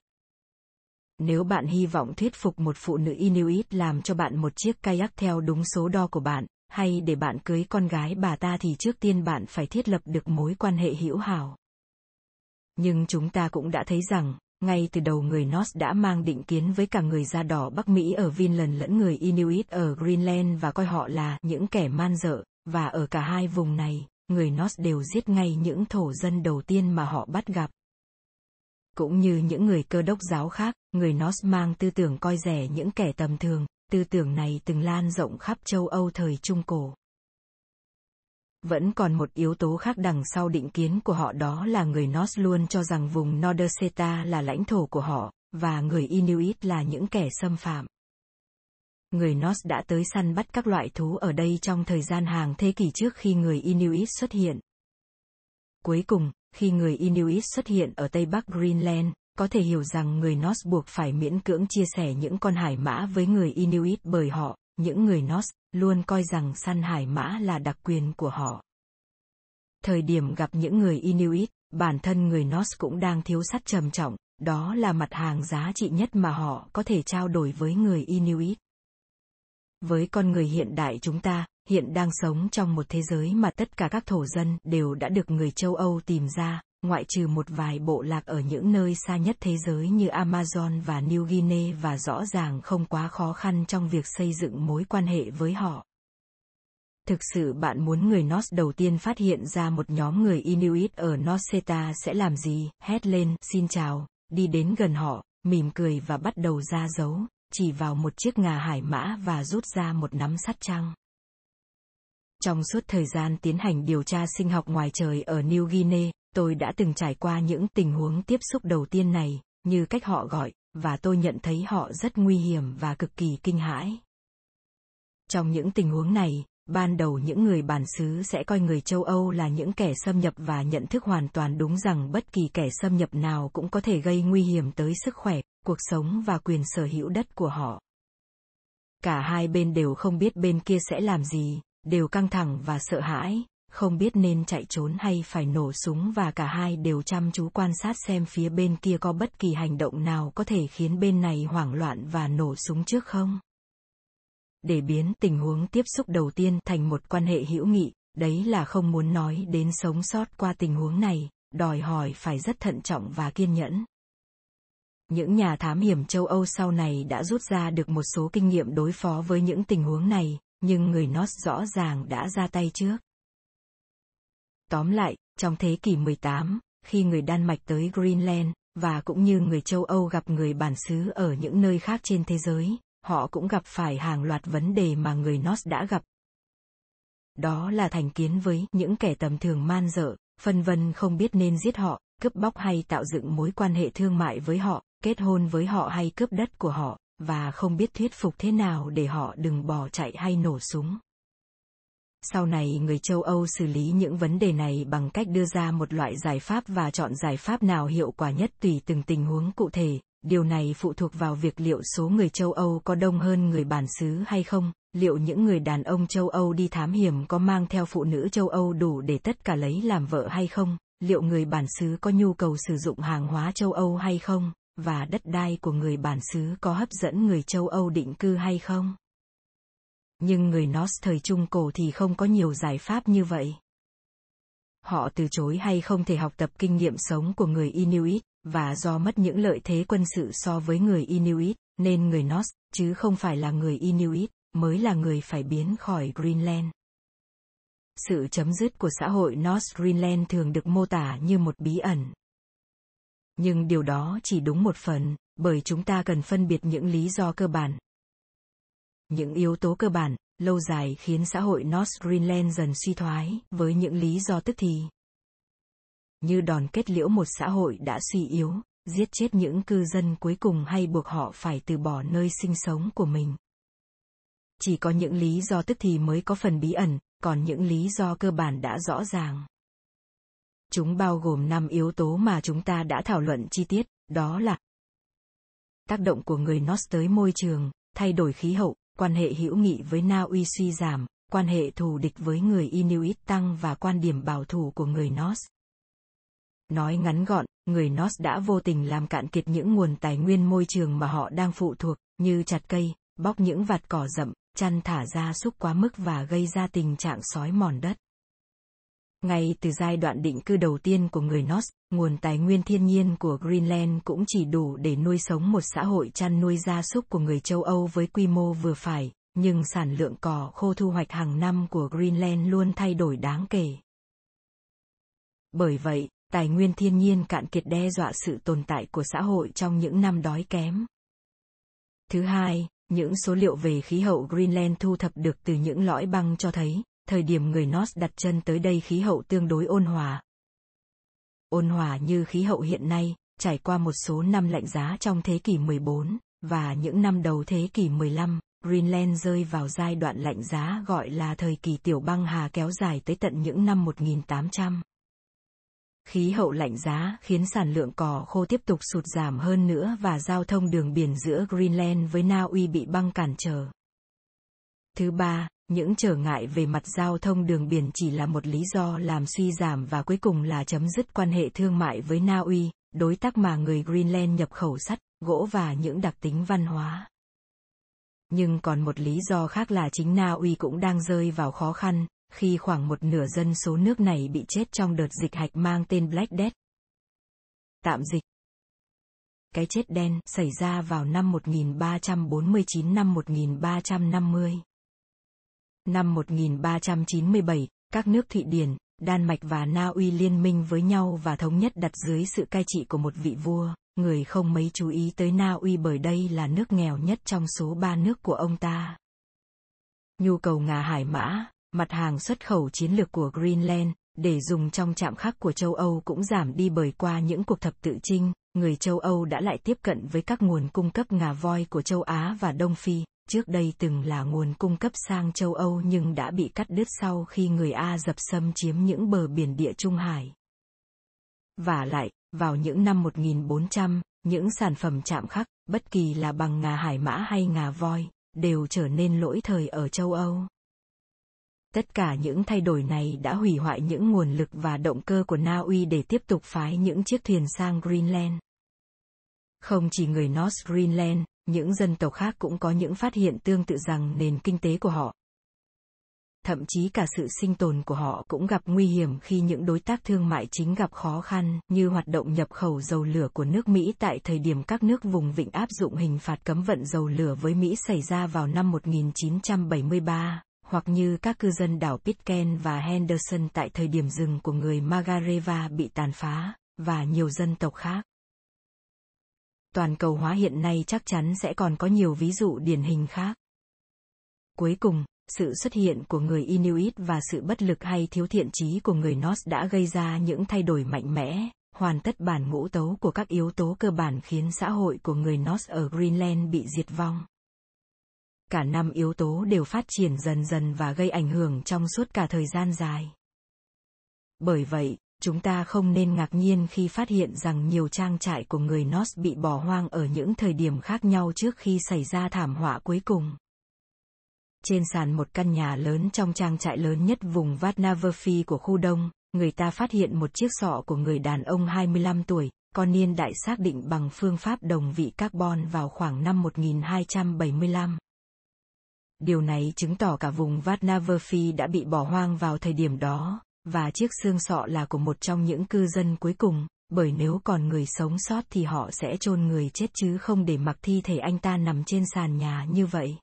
Nếu bạn hy vọng thuyết phục một phụ nữ Inuit làm cho bạn một chiếc kayak theo đúng số đo của bạn, hay để bạn cưới con gái bà ta thì trước tiên bạn phải thiết lập được mối quan hệ hữu hảo. Nhưng chúng ta cũng đã thấy rằng, ngay từ đầu người Norse đã mang định kiến với cả người da đỏ Bắc Mỹ ở Vinland lẫn người Inuit ở Greenland và coi họ là những kẻ man dợ, và ở cả hai vùng này, người Norse đều giết ngay những thổ dân đầu tiên mà họ bắt gặp. Cũng như những người cơ đốc giáo khác, người Norse mang tư tưởng coi rẻ những kẻ tầm thường, tư tưởng này từng lan rộng khắp châu Âu thời Trung Cổ. Vẫn còn một yếu tố khác đằng sau định kiến của họ đó là người Norse luôn cho rằng vùng Nordseta là lãnh thổ của họ, và người Inuit là những kẻ xâm phạm. Người Norse đã tới săn bắt các loại thú ở đây trong thời gian hàng thế kỷ trước khi người Inuit xuất hiện. Cuối cùng, khi người Inuit xuất hiện ở Tây Bắc Greenland, có thể hiểu rằng người Norse buộc phải miễn cưỡng chia sẻ những con hải mã với người Inuit bởi họ, những người Norse, luôn coi rằng săn hải mã là đặc quyền của họ. Thời điểm gặp những người Inuit, bản thân người Norse cũng đang thiếu sắt trầm trọng, đó là mặt hàng giá trị nhất mà họ có thể trao đổi với người Inuit. Với con người hiện đại chúng ta, hiện đang sống trong một thế giới mà tất cả các thổ dân đều đã được người châu Âu tìm ra, ngoại trừ một vài bộ lạc ở những nơi xa nhất thế giới như Amazon và New Guinea và rõ ràng không quá khó khăn trong việc xây dựng mối quan hệ với họ. Thực sự bạn muốn người Norse đầu tiên phát hiện ra một nhóm người Inuit ở Noseta sẽ làm gì? Hét lên, xin chào, đi đến gần họ, mỉm cười và bắt đầu ra dấu, chỉ vào một chiếc ngà hải mã và rút ra một nắm sắt trăng. Trong suốt thời gian tiến hành điều tra sinh học ngoài trời ở New Guinea, tôi đã từng trải qua những tình huống tiếp xúc đầu tiên này, như cách họ gọi, và tôi nhận thấy họ rất nguy hiểm và cực kỳ kinh hãi. Trong những tình huống này, ban đầu những người bản xứ sẽ coi người châu Âu là những kẻ xâm nhập và nhận thức hoàn toàn đúng rằng bất kỳ kẻ xâm nhập nào cũng có thể gây nguy hiểm tới sức khỏe, cuộc sống và quyền sở hữu đất của họ. Cả hai bên đều không biết bên kia sẽ làm gì, đều căng thẳng và sợ hãi, không biết nên chạy trốn hay phải nổ súng và cả hai đều chăm chú quan sát xem phía bên kia có bất kỳ hành động nào có thể khiến bên này hoảng loạn và nổ súng trước không. Để biến tình huống tiếp xúc đầu tiên thành một quan hệ hữu nghị, đấy là không muốn nói đến sống sót qua tình huống này, đòi hỏi phải rất thận trọng và kiên nhẫn. Những nhà thám hiểm châu Âu sau này đã rút ra được một số kinh nghiệm đối phó với những tình huống này, nhưng người Norse rõ ràng đã ra tay trước. Tóm lại, trong thế kỷ 18, khi người Đan Mạch tới Greenland, và cũng như người châu Âu gặp người bản xứ ở những nơi khác trên thế giới, họ cũng gặp phải hàng loạt vấn đề mà người Norse đã gặp. Đó là thành kiến với những kẻ tầm thường man dợ, phân vân không biết nên giết họ, cướp bóc hay tạo dựng mối quan hệ thương mại với họ, kết hôn với họ hay cướp đất của họ, và không biết thuyết phục thế nào để họ đừng bỏ chạy hay nổ súng. Sau này người châu Âu xử lý những vấn đề này bằng cách đưa ra một loại giải pháp và chọn giải pháp nào hiệu quả nhất tùy từng tình huống cụ thể. Điều này phụ thuộc vào việc liệu số người châu Âu có đông hơn người bản xứ hay không, liệu những người đàn ông châu Âu đi thám hiểm có mang theo phụ nữ châu Âu đủ để tất cả lấy làm vợ hay không, liệu người bản xứ có nhu cầu sử dụng hàng hóa châu Âu hay không, và đất đai của người bản xứ có hấp dẫn người châu Âu định cư hay không. Nhưng người Norse thời Trung Cổ thì không có nhiều giải pháp như vậy. Họ từ chối hay không thể học tập kinh nghiệm sống của người Inuit, và do mất những lợi thế quân sự so với người Inuit, nên người Norse, chứ không phải là người Inuit, mới là người phải biến khỏi Greenland. Sự chấm dứt của xã hội North Greenland thường được mô tả như một bí ẩn. Nhưng điều đó chỉ đúng một phần, bởi chúng ta cần phân biệt những lý do cơ bản, những yếu tố cơ bản, lâu dài khiến xã hội North Greenland dần suy thoái, với những lý do tức thì. Như đòn kết liễu một xã hội đã suy yếu, giết chết những cư dân cuối cùng hay buộc họ phải từ bỏ nơi sinh sống của mình. Chỉ có những lý do tức thì mới có phần bí ẩn, còn những lý do cơ bản đã rõ ràng. Chúng bao gồm 5 yếu tố mà chúng ta đã thảo luận chi tiết, đó là tác động của người Norse tới môi trường, thay đổi khí hậu, quan hệ hữu nghị với Na Uy suy giảm, quan hệ thù địch với người Inuit tăng và quan điểm bảo thủ của người Norse. Nói ngắn gọn, người Norse đã vô tình làm cạn kiệt những nguồn tài nguyên môi trường mà họ đang phụ thuộc, như chặt cây, bóc những vạt cỏ rậm, chăn thả ra súc quá mức và gây ra tình trạng sói mòn đất. Ngay từ giai đoạn định cư đầu tiên của người Norse, nguồn tài nguyên thiên nhiên của Greenland cũng chỉ đủ để nuôi sống một xã hội chăn nuôi gia súc của người châu Âu với quy mô vừa phải, nhưng sản lượng cỏ khô thu hoạch hàng năm của Greenland luôn thay đổi đáng kể. Bởi vậy, tài nguyên thiên nhiên cạn kiệt đe dọa sự tồn tại của xã hội trong những năm đói kém. Thứ hai, những số liệu về khí hậu Greenland thu thập được từ những lõi băng cho thấy, thời điểm người Norse đặt chân tới đây khí hậu tương đối ôn hòa. Ôn hòa như khí hậu hiện nay, trải qua một số năm lạnh giá trong thế kỷ 14, và những năm đầu thế kỷ 15, Greenland rơi vào giai đoạn lạnh giá gọi là thời kỳ tiểu băng hà kéo dài tới tận những năm 1800. Khí hậu lạnh giá khiến sản lượng cỏ khô tiếp tục sụt giảm hơn nữa và giao thông đường biển giữa Greenland với Na Uy bị băng cản trở. Thứ ba, những trở ngại về mặt giao thông đường biển chỉ là một lý do làm suy giảm và cuối cùng là chấm dứt quan hệ thương mại với Na Uy, đối tác mà người Greenland nhập khẩu sắt, gỗ và những đặc tính văn hóa. Nhưng còn một lý do khác là chính Na Uy cũng đang rơi vào khó khăn, khi khoảng một nửa dân số nước này bị chết trong đợt dịch hạch mang tên Black Death. Tạm dịch Cái chết đen xảy ra vào năm 1349 năm 1350. Năm 1397, các nước Thụy Điển, Đan Mạch và Na Uy liên minh với nhau và thống nhất đặt dưới sự cai trị của một vị vua, người không mấy chú ý tới Na Uy bởi đây là nước nghèo nhất trong số ba nước của ông ta. Nhu cầu ngà hải mã, mặt hàng xuất khẩu chiến lược của Greenland, để dùng trong trạm khắc của châu Âu cũng giảm đi bởi qua những cuộc thập tự chinh, người châu Âu đã lại tiếp cận với các nguồn cung cấp ngà voi của châu Á và Đông Phi, trước đây từng là nguồn cung cấp sang châu Âu nhưng đã bị cắt đứt sau khi người A dập xâm chiếm những bờ biển địa Trung Hải. Và lại, vào những năm 1400, những sản phẩm chạm khắc, bất kỳ là bằng ngà hải mã hay ngà voi, đều trở nên lỗi thời ở châu Âu. Tất cả những thay đổi này đã hủy hoại những nguồn lực và động cơ của Na Uy để tiếp tục phái những chiếc thuyền sang Greenland. Không chỉ người North Greenland, những dân tộc khác cũng có những phát hiện tương tự rằng nền kinh tế của họ. Thậm chí cả sự sinh tồn của họ cũng gặp nguy hiểm khi những đối tác thương mại chính gặp khó khăn, như hoạt động nhập khẩu dầu lửa của nước Mỹ tại thời điểm các nước vùng vịnh áp dụng hình phạt cấm vận dầu lửa với Mỹ xảy ra vào năm 1973, hoặc như các cư dân đảo Pitcairn và Henderson tại thời điểm rừng của người Magareva bị tàn phá, và nhiều dân tộc khác toàn cầu hóa hiện nay chắc chắn sẽ còn có nhiều ví dụ điển hình khác. Cuối cùng, sự xuất hiện của người Inuit và sự bất lực hay thiếu thiện trí của người Norse đã gây ra những thay đổi mạnh mẽ, hoàn tất bản ngũ tấu của các yếu tố cơ bản khiến xã hội của người Norse ở Greenland bị diệt vong. Cả năm yếu tố đều phát triển dần dần và gây ảnh hưởng trong suốt cả thời gian dài. Bởi vậy, chúng ta không nên ngạc nhiên khi phát hiện rằng nhiều trang trại của người Norse bị bỏ hoang ở những thời điểm khác nhau trước khi xảy ra thảm họa cuối cùng. Trên sàn một căn nhà lớn trong trang trại lớn nhất vùng Vatnaverfi của khu đông, người ta phát hiện một chiếc sọ của người đàn ông 25 tuổi, con niên đại xác định bằng phương pháp đồng vị carbon vào khoảng năm 1275. Điều này chứng tỏ cả vùng Vatnaverfi đã bị bỏ hoang vào thời điểm đó, và chiếc xương sọ là của một trong những cư dân cuối cùng, bởi nếu còn người sống sót thì họ sẽ chôn người chết chứ không để mặc thi thể anh ta nằm trên sàn nhà như vậy.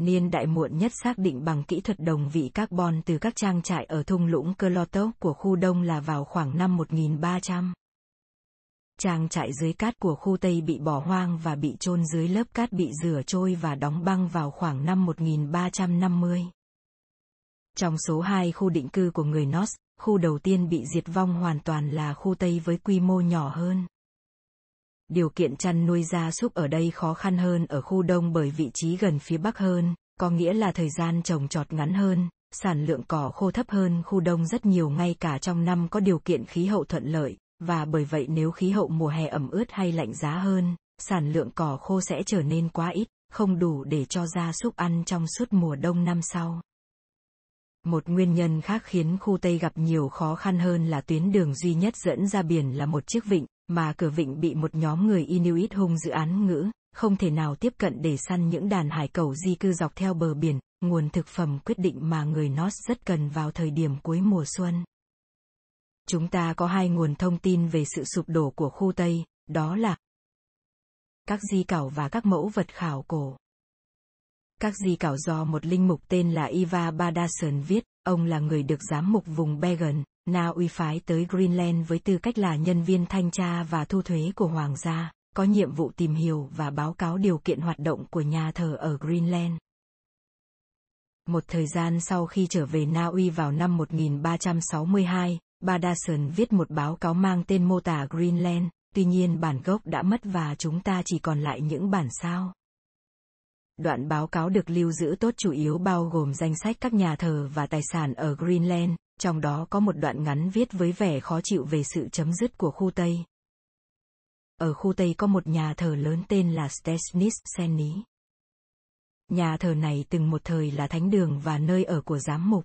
Niên đại muộn nhất xác định bằng kỹ thuật đồng vị carbon từ các trang trại ở thung lũng Klotok của khu Đông là vào khoảng năm 1300. Trang trại dưới cát của khu Tây bị bỏ hoang và bị chôn dưới lớp cát bị rửa trôi và đóng băng vào khoảng năm 1350. Trong số hai khu định cư của người North, khu đầu tiên bị diệt vong hoàn toàn là khu Tây với quy mô nhỏ hơn. Điều kiện chăn nuôi gia súc ở đây khó khăn hơn ở khu đông bởi vị trí gần phía bắc hơn, có nghĩa là thời gian trồng trọt ngắn hơn, sản lượng cỏ khô thấp hơn khu đông rất nhiều ngay cả trong năm có điều kiện khí hậu thuận lợi, và bởi vậy nếu khí hậu mùa hè ẩm ướt hay lạnh giá hơn, sản lượng cỏ khô sẽ trở nên quá ít, không đủ để cho gia súc ăn trong suốt mùa đông năm sau. Một nguyên nhân khác khiến khu Tây gặp nhiều khó khăn hơn là tuyến đường duy nhất dẫn ra biển là một chiếc vịnh, mà cửa vịnh bị một nhóm người Inuit hung dự án ngữ, không thể nào tiếp cận để săn những đàn hải cẩu di cư dọc theo bờ biển, nguồn thực phẩm quyết định mà người Norse rất cần vào thời điểm cuối mùa xuân. Chúng ta có hai nguồn thông tin về sự sụp đổ của khu Tây, đó là các di cảo và các mẫu vật khảo cổ. Các di cảo do một linh mục tên là Iva Badason viết, ông là người được giám mục vùng Bergen, Na Uy phái tới Greenland với tư cách là nhân viên thanh tra và thu thuế của hoàng gia, có nhiệm vụ tìm hiểu và báo cáo điều kiện hoạt động của nhà thờ ở Greenland. Một thời gian sau khi trở về Na Uy vào năm 1362, Badason viết một báo cáo mang tên mô tả Greenland, tuy nhiên bản gốc đã mất và chúng ta chỉ còn lại những bản sao. Đoạn báo cáo được lưu giữ tốt chủ yếu bao gồm danh sách các nhà thờ và tài sản ở Greenland, trong đó có một đoạn ngắn viết với vẻ khó chịu về sự chấm dứt của khu Tây. Ở khu Tây có một nhà thờ lớn tên là Stesnis Seni. Nhà thờ này từng một thời là thánh đường và nơi ở của giám mục.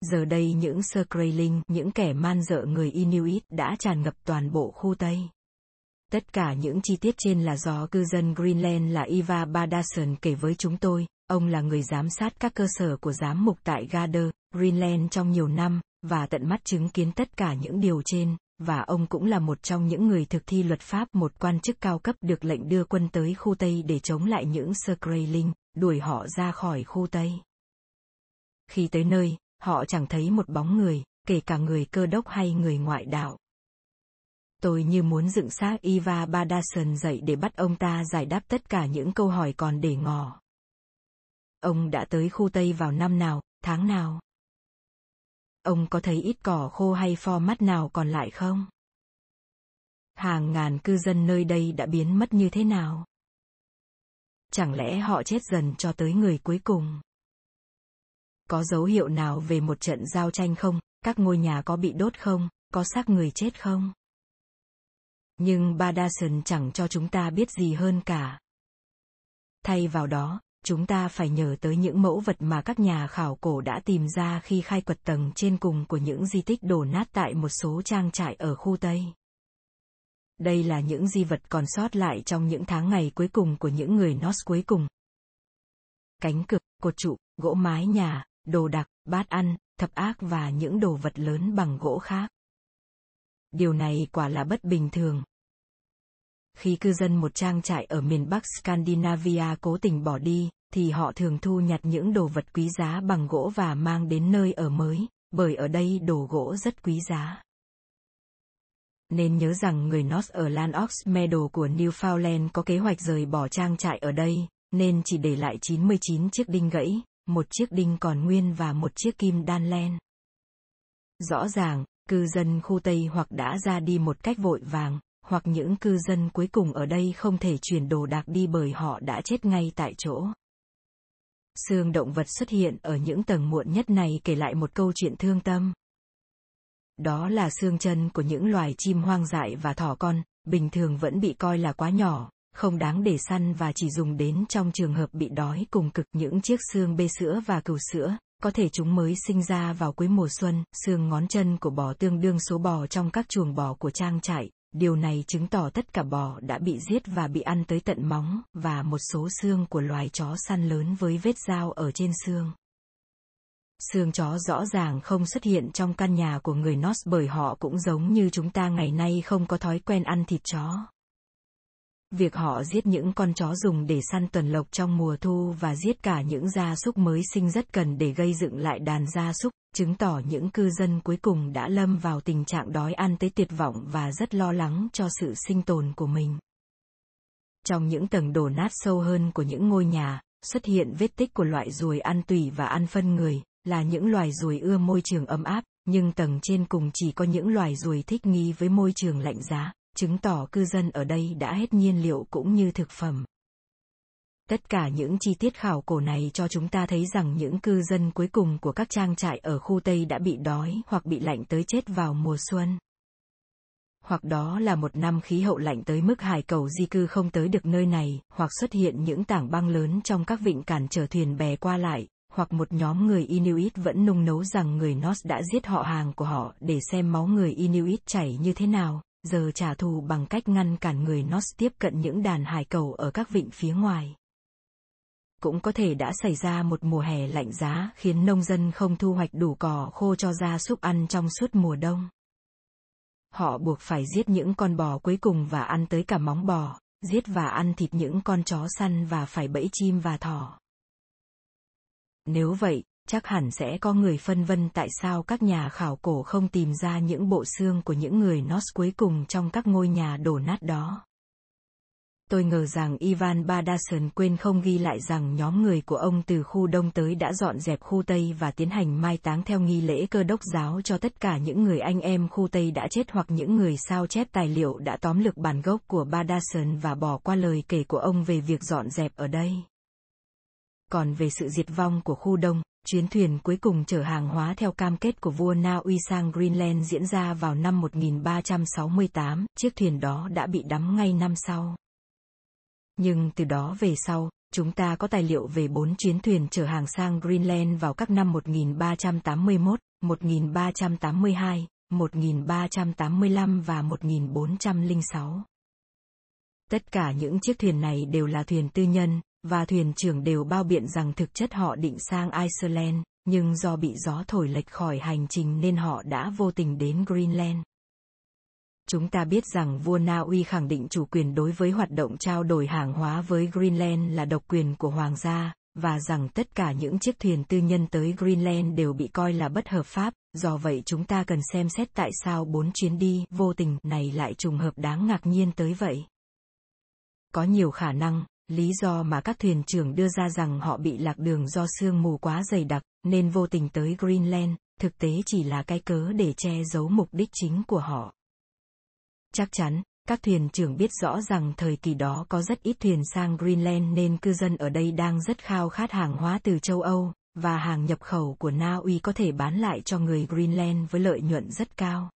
Giờ đây những Skrailing, những kẻ man dợ người Inuit đã tràn ngập toàn bộ khu Tây. Tất cả những chi tiết trên là do cư dân Greenland là Iva Badason kể với chúng tôi, ông là người giám sát các cơ sở của giám mục tại Garder, Greenland trong nhiều năm, và tận mắt chứng kiến tất cả những điều trên, và ông cũng là một trong những người thực thi luật pháp một quan chức cao cấp được lệnh đưa quân tới khu Tây để chống lại những Skrailing, đuổi họ ra khỏi khu Tây. Khi tới nơi, họ chẳng thấy một bóng người, kể cả người cơ đốc hay người ngoại đạo. Tôi như muốn dựng xác Iva Badason dậy để bắt ông ta giải đáp tất cả những câu hỏi còn để ngỏ. Ông đã tới khu Tây vào năm nào, tháng nào? Ông có thấy ít cỏ khô hay pho mắt nào còn lại không? Hàng ngàn cư dân nơi đây đã biến mất như thế nào? Chẳng lẽ họ chết dần cho tới người cuối cùng? Có dấu hiệu nào về một trận giao tranh không? Các ngôi nhà có bị đốt không? Có xác người chết không? Nhưng Badason chẳng cho chúng ta biết gì hơn cả. Thay vào đó, chúng ta phải nhờ tới những mẫu vật mà các nhà khảo cổ đã tìm ra khi khai quật tầng trên cùng của những di tích đổ nát tại một số trang trại ở khu Tây. Đây là những di vật còn sót lại trong những tháng ngày cuối cùng của những người Norse cuối cùng. Cánh cực, cột trụ, gỗ mái nhà, đồ đạc, bát ăn, thập ác và những đồ vật lớn bằng gỗ khác. Điều này quả là bất bình thường. Khi cư dân một trang trại ở miền Bắc Scandinavia cố tình bỏ đi, thì họ thường thu nhặt những đồ vật quý giá bằng gỗ và mang đến nơi ở mới, bởi ở đây đồ gỗ rất quý giá. Nên nhớ rằng người North ở Lanark Meadow của Newfoundland có kế hoạch rời bỏ trang trại ở đây, nên chỉ để lại 99 chiếc đinh gãy, một chiếc đinh còn nguyên và một chiếc kim đan len. Rõ ràng, cư dân khu Tây hoặc đã ra đi một cách vội vàng, hoặc những cư dân cuối cùng ở đây không thể chuyển đồ đạc đi bởi họ đã chết ngay tại chỗ. Xương động vật xuất hiện ở những tầng muộn nhất này kể lại một câu chuyện thương tâm. Đó là xương chân của những loài chim hoang dại và thỏ con, bình thường vẫn bị coi là quá nhỏ, không đáng để săn và chỉ dùng đến trong trường hợp bị đói cùng cực những chiếc xương bê sữa và cừu sữa, có thể chúng mới sinh ra vào cuối mùa xuân, xương ngón chân của bò tương đương số bò trong các chuồng bò của trang trại, điều này chứng tỏ tất cả bò đã bị giết và bị ăn tới tận móng, và một số xương của loài chó săn lớn với vết dao ở trên xương. Xương chó rõ ràng không xuất hiện trong căn nhà của người Norse bởi họ cũng giống như chúng ta ngày nay không có thói quen ăn thịt chó. Việc họ giết những con chó dùng để săn tuần lộc trong mùa thu và giết cả những gia súc mới sinh rất cần để gây dựng lại đàn gia súc, chứng tỏ những cư dân cuối cùng đã lâm vào tình trạng đói ăn tới tuyệt vọng và rất lo lắng cho sự sinh tồn của mình. Trong những tầng đổ nát sâu hơn của những ngôi nhà, xuất hiện vết tích của loại ruồi ăn tủy và ăn phân người, là những loài ruồi ưa môi trường ấm áp, nhưng tầng trên cùng chỉ có những loài ruồi thích nghi với môi trường lạnh giá chứng tỏ cư dân ở đây đã hết nhiên liệu cũng như thực phẩm. Tất cả những chi tiết khảo cổ này cho chúng ta thấy rằng những cư dân cuối cùng của các trang trại ở khu Tây đã bị đói hoặc bị lạnh tới chết vào mùa xuân. Hoặc đó là một năm khí hậu lạnh tới mức hải cầu di cư không tới được nơi này, hoặc xuất hiện những tảng băng lớn trong các vịnh cản trở thuyền bè qua lại, hoặc một nhóm người Inuit vẫn nung nấu rằng người Norse đã giết họ hàng của họ để xem máu người Inuit chảy như thế nào, giờ trả thù bằng cách ngăn cản người Norse tiếp cận những đàn hải cầu ở các vịnh phía ngoài cũng có thể đã xảy ra một mùa hè lạnh giá khiến nông dân không thu hoạch đủ cỏ khô cho gia súc ăn trong suốt mùa đông. Họ buộc phải giết những con bò cuối cùng và ăn tới cả móng bò, giết và ăn thịt những con chó săn và phải bẫy chim và thỏ. Nếu vậy, chắc hẳn sẽ có người phân vân tại sao các nhà khảo cổ không tìm ra những bộ xương của những người Norse cuối cùng trong các ngôi nhà đổ nát đó. Tôi ngờ rằng Ivan Badason quên không ghi lại rằng nhóm người của ông từ khu đông tới đã dọn dẹp khu Tây và tiến hành mai táng theo nghi lễ cơ đốc giáo cho tất cả những người anh em khu Tây đã chết hoặc những người sao chép tài liệu đã tóm lược bản gốc của Badason và bỏ qua lời kể của ông về việc dọn dẹp ở đây. Còn về sự diệt vong của khu đông, chuyến thuyền cuối cùng chở hàng hóa theo cam kết của vua Na Uy sang Greenland diễn ra vào năm 1368, chiếc thuyền đó đã bị đắm ngay năm sau. Nhưng từ đó về sau, chúng ta có tài liệu về bốn chuyến thuyền chở hàng sang Greenland vào các năm 1381, 1382, 1385 và 1406. Tất cả những chiếc thuyền này đều là thuyền tư nhân, và thuyền trưởng đều bao biện rằng thực chất họ định sang Iceland, nhưng do bị gió thổi lệch khỏi hành trình nên họ đã vô tình đến Greenland. Chúng ta biết rằng vua Na Uy khẳng định chủ quyền đối với hoạt động trao đổi hàng hóa với Greenland là độc quyền của hoàng gia, và rằng tất cả những chiếc thuyền tư nhân tới Greenland đều bị coi là bất hợp pháp, do vậy chúng ta cần xem xét tại sao bốn chuyến đi vô tình này lại trùng hợp đáng ngạc nhiên tới vậy. Có nhiều khả năng, lý do mà các thuyền trưởng đưa ra rằng họ bị lạc đường do sương mù quá dày đặc, nên vô tình tới Greenland, thực tế chỉ là cái cớ để che giấu mục đích chính của họ. Chắc chắn, các thuyền trưởng biết rõ rằng thời kỳ đó có rất ít thuyền sang Greenland nên cư dân ở đây đang rất khao khát hàng hóa từ châu Âu, và hàng nhập khẩu của Na Uy có thể bán lại cho người Greenland với lợi nhuận rất cao.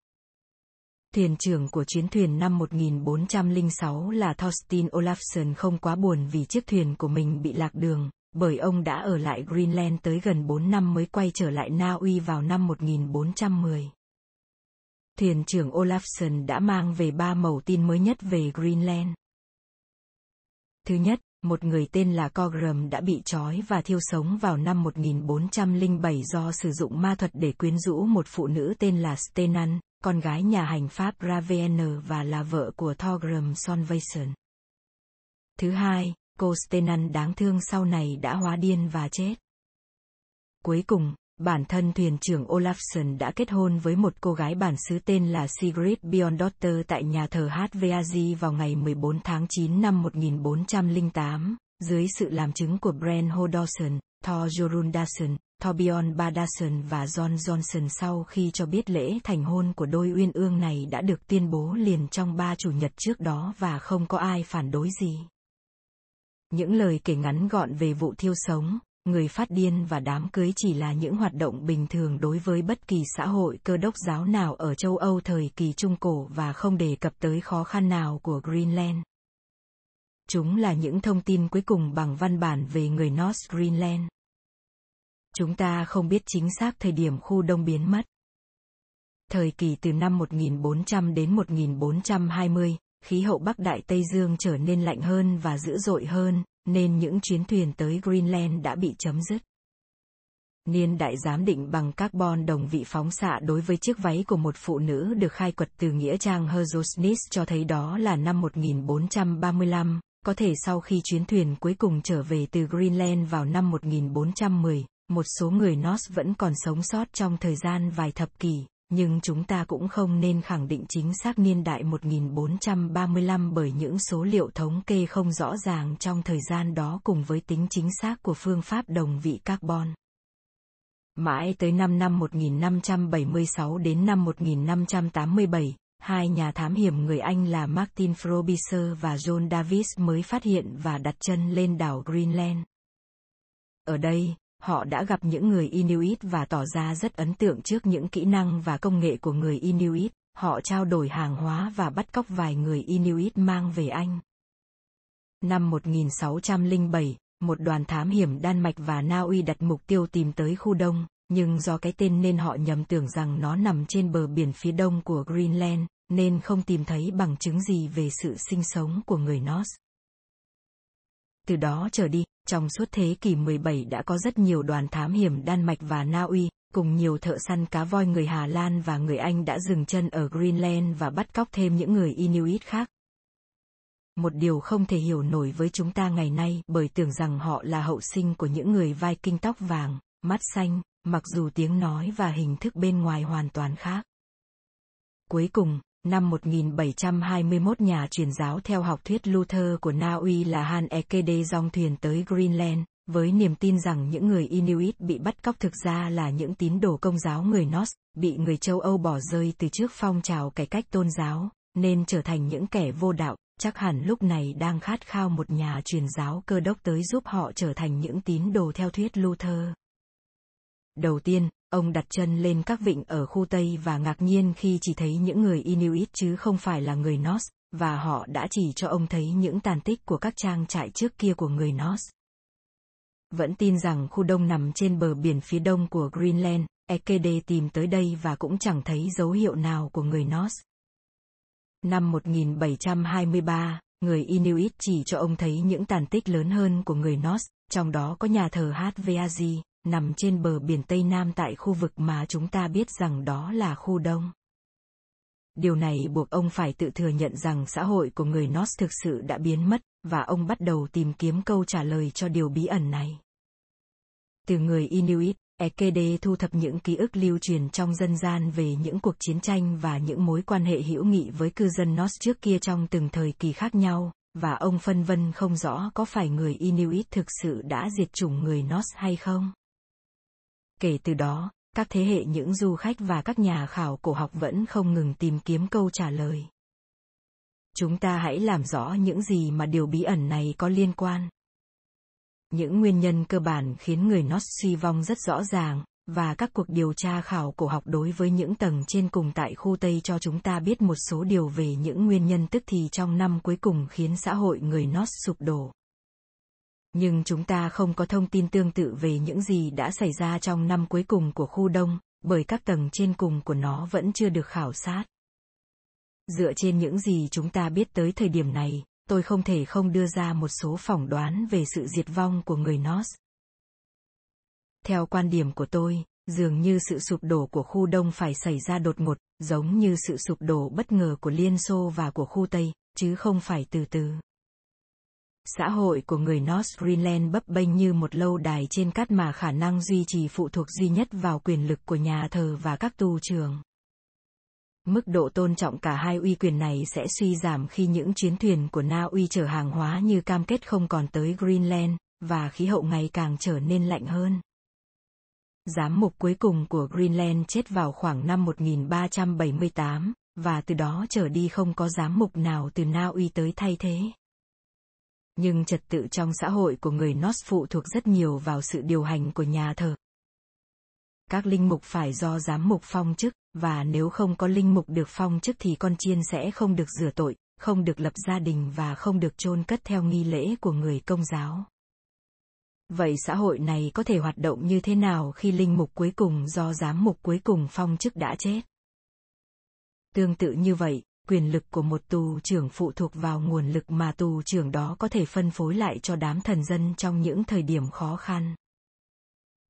Thuyền trưởng của chuyến thuyền năm 1406 là Thorstein Olafsson không quá buồn vì chiếc thuyền của mình bị lạc đường, bởi ông đã ở lại Greenland tới gần 4 năm mới quay trở lại Na Uy vào năm 1410 thuyền trưởng Olafsson đã mang về ba mẩu tin mới nhất về Greenland. Thứ nhất, một người tên là Cogram đã bị trói và thiêu sống vào năm 1407 do sử dụng ma thuật để quyến rũ một phụ nữ tên là Stenan, con gái nhà hành pháp Raven và là vợ của Thorgrim Sonvason. Thứ hai, cô Stenan đáng thương sau này đã hóa điên và chết. Cuối cùng, bản thân thuyền trưởng Olafsson đã kết hôn với một cô gái bản xứ tên là Sigrid Bjorndotter tại nhà thờ HVAG vào ngày 14 tháng 9 năm 1408, dưới sự làm chứng của Bren Hodorson, Thor Jorundason, Torbjorn Badason và John Johnson sau khi cho biết lễ thành hôn của đôi uyên ương này đã được tuyên bố liền trong ba chủ nhật trước đó và không có ai phản đối gì. Những lời kể ngắn gọn về vụ thiêu sống, người phát điên và đám cưới chỉ là những hoạt động bình thường đối với bất kỳ xã hội cơ đốc giáo nào ở châu Âu thời kỳ Trung Cổ và không đề cập tới khó khăn nào của Greenland. Chúng là những thông tin cuối cùng bằng văn bản về người North Greenland. Chúng ta không biết chính xác thời điểm khu đông biến mất. Thời kỳ từ năm 1400 đến 1420, khí hậu Bắc Đại Tây Dương trở nên lạnh hơn và dữ dội hơn, nên những chuyến thuyền tới Greenland đã bị chấm dứt. Niên đại giám định bằng carbon đồng vị phóng xạ đối với chiếc váy của một phụ nữ được khai quật từ nghĩa trang Herzosnis cho thấy đó là năm 1435, có thể sau khi chuyến thuyền cuối cùng trở về từ Greenland vào năm 1410, một số người Norse vẫn còn sống sót trong thời gian vài thập kỷ, nhưng chúng ta cũng không nên khẳng định chính xác niên đại 1435 bởi những số liệu thống kê không rõ ràng trong thời gian đó cùng với tính chính xác của phương pháp đồng vị carbon. Mãi tới năm năm 1576 đến năm 1587, hai nhà thám hiểm người Anh là Martin Frobisher và John Davis mới phát hiện và đặt chân lên đảo Greenland. Ở đây, họ đã gặp những người Inuit và tỏ ra rất ấn tượng trước những kỹ năng và công nghệ của người Inuit. Họ trao đổi hàng hóa và bắt cóc vài người Inuit mang về Anh. Năm 1607, một đoàn thám hiểm Đan Mạch và Na Uy đặt mục tiêu tìm tới khu đông, nhưng do cái tên nên họ nhầm tưởng rằng nó nằm trên bờ biển phía đông của Greenland, nên không tìm thấy bằng chứng gì về sự sinh sống của người Norse. Từ đó trở đi, trong suốt thế kỷ 17 đã có rất nhiều đoàn thám hiểm Đan Mạch và Na Uy, cùng nhiều thợ săn cá voi người Hà Lan và người Anh đã dừng chân ở Greenland và bắt cóc thêm những người Inuit khác. Một điều không thể hiểu nổi với chúng ta ngày nay bởi tưởng rằng họ là hậu sinh của những người Viking tóc vàng, mắt xanh, mặc dù tiếng nói và hình thức bên ngoài hoàn toàn khác. Cuối cùng, năm 1721 nhà truyền giáo theo học thuyết Luther của Na Uy là Han Ekede dòng thuyền tới Greenland, với niềm tin rằng những người Inuit bị bắt cóc thực ra là những tín đồ công giáo người Norse, bị người châu Âu bỏ rơi từ trước phong trào cải cách tôn giáo, nên trở thành những kẻ vô đạo, chắc hẳn lúc này đang khát khao một nhà truyền giáo cơ đốc tới giúp họ trở thành những tín đồ theo thuyết Luther. Đầu tiên, ông đặt chân lên các vịnh ở khu Tây và ngạc nhiên khi chỉ thấy những người Inuit chứ không phải là người Norse, và họ đã chỉ cho ông thấy những tàn tích của các trang trại trước kia của người Norse. Vẫn tin rằng khu đông nằm trên bờ biển phía đông của Greenland, EKD tìm tới đây và cũng chẳng thấy dấu hiệu nào của người Norse. Năm 1723, người Inuit chỉ cho ông thấy những tàn tích lớn hơn của người Norse, trong đó có nhà thờ Hatveaji, nằm trên bờ biển Tây Nam tại khu vực mà chúng ta biết rằng đó là khu Đông. Điều này buộc ông phải tự thừa nhận rằng xã hội của người Norse thực sự đã biến mất, và ông bắt đầu tìm kiếm câu trả lời cho điều bí ẩn này. Từ người Inuit, Ekede thu thập những ký ức lưu truyền trong dân gian về những cuộc chiến tranh và những mối quan hệ hữu nghị với cư dân Norse trước kia trong từng thời kỳ khác nhau, và ông phân vân không rõ có phải người Inuit thực sự đã diệt chủng người Norse hay không. Kể từ đó, các thế hệ những du khách và các nhà khảo cổ học vẫn không ngừng tìm kiếm câu trả lời. Chúng ta hãy làm rõ những gì mà điều bí ẩn này có liên quan. Những nguyên nhân cơ bản khiến người Nót suy vong rất rõ ràng, và các cuộc điều tra khảo cổ học đối với những tầng trên cùng tại khu Tây cho chúng ta biết một số điều về những nguyên nhân tức thì trong năm cuối cùng khiến xã hội người Norse sụp đổ nhưng chúng ta không có thông tin tương tự về những gì đã xảy ra trong năm cuối cùng của khu đông, bởi các tầng trên cùng của nó vẫn chưa được khảo sát. Dựa trên những gì chúng ta biết tới thời điểm này, tôi không thể không đưa ra một số phỏng đoán về sự diệt vong của người Norse. Theo quan điểm của tôi, dường như sự sụp đổ của khu Đông phải xảy ra đột ngột, giống như sự sụp đổ bất ngờ của Liên Xô và của khu Tây, chứ không phải từ từ. Xã hội của người North Greenland bấp bênh như một lâu đài trên cát mà khả năng duy trì phụ thuộc duy nhất vào quyền lực của nhà thờ và các tu trường. Mức độ tôn trọng cả hai uy quyền này sẽ suy giảm khi những chuyến thuyền của Na Uy chở hàng hóa như cam kết không còn tới Greenland, và khí hậu ngày càng trở nên lạnh hơn. Giám mục cuối cùng của Greenland chết vào khoảng năm 1378, và từ đó trở đi không có giám mục nào từ Na Uy tới thay thế nhưng trật tự trong xã hội của người Nos phụ thuộc rất nhiều vào sự điều hành của nhà thờ. Các linh mục phải do giám mục phong chức, và nếu không có linh mục được phong chức thì con chiên sẽ không được rửa tội, không được lập gia đình và không được chôn cất theo nghi lễ của người công giáo. Vậy xã hội này có thể hoạt động như thế nào khi linh mục cuối cùng do giám mục cuối cùng phong chức đã chết? Tương tự như vậy, quyền lực của một tù trưởng phụ thuộc vào nguồn lực mà tù trưởng đó có thể phân phối lại cho đám thần dân trong những thời điểm khó khăn.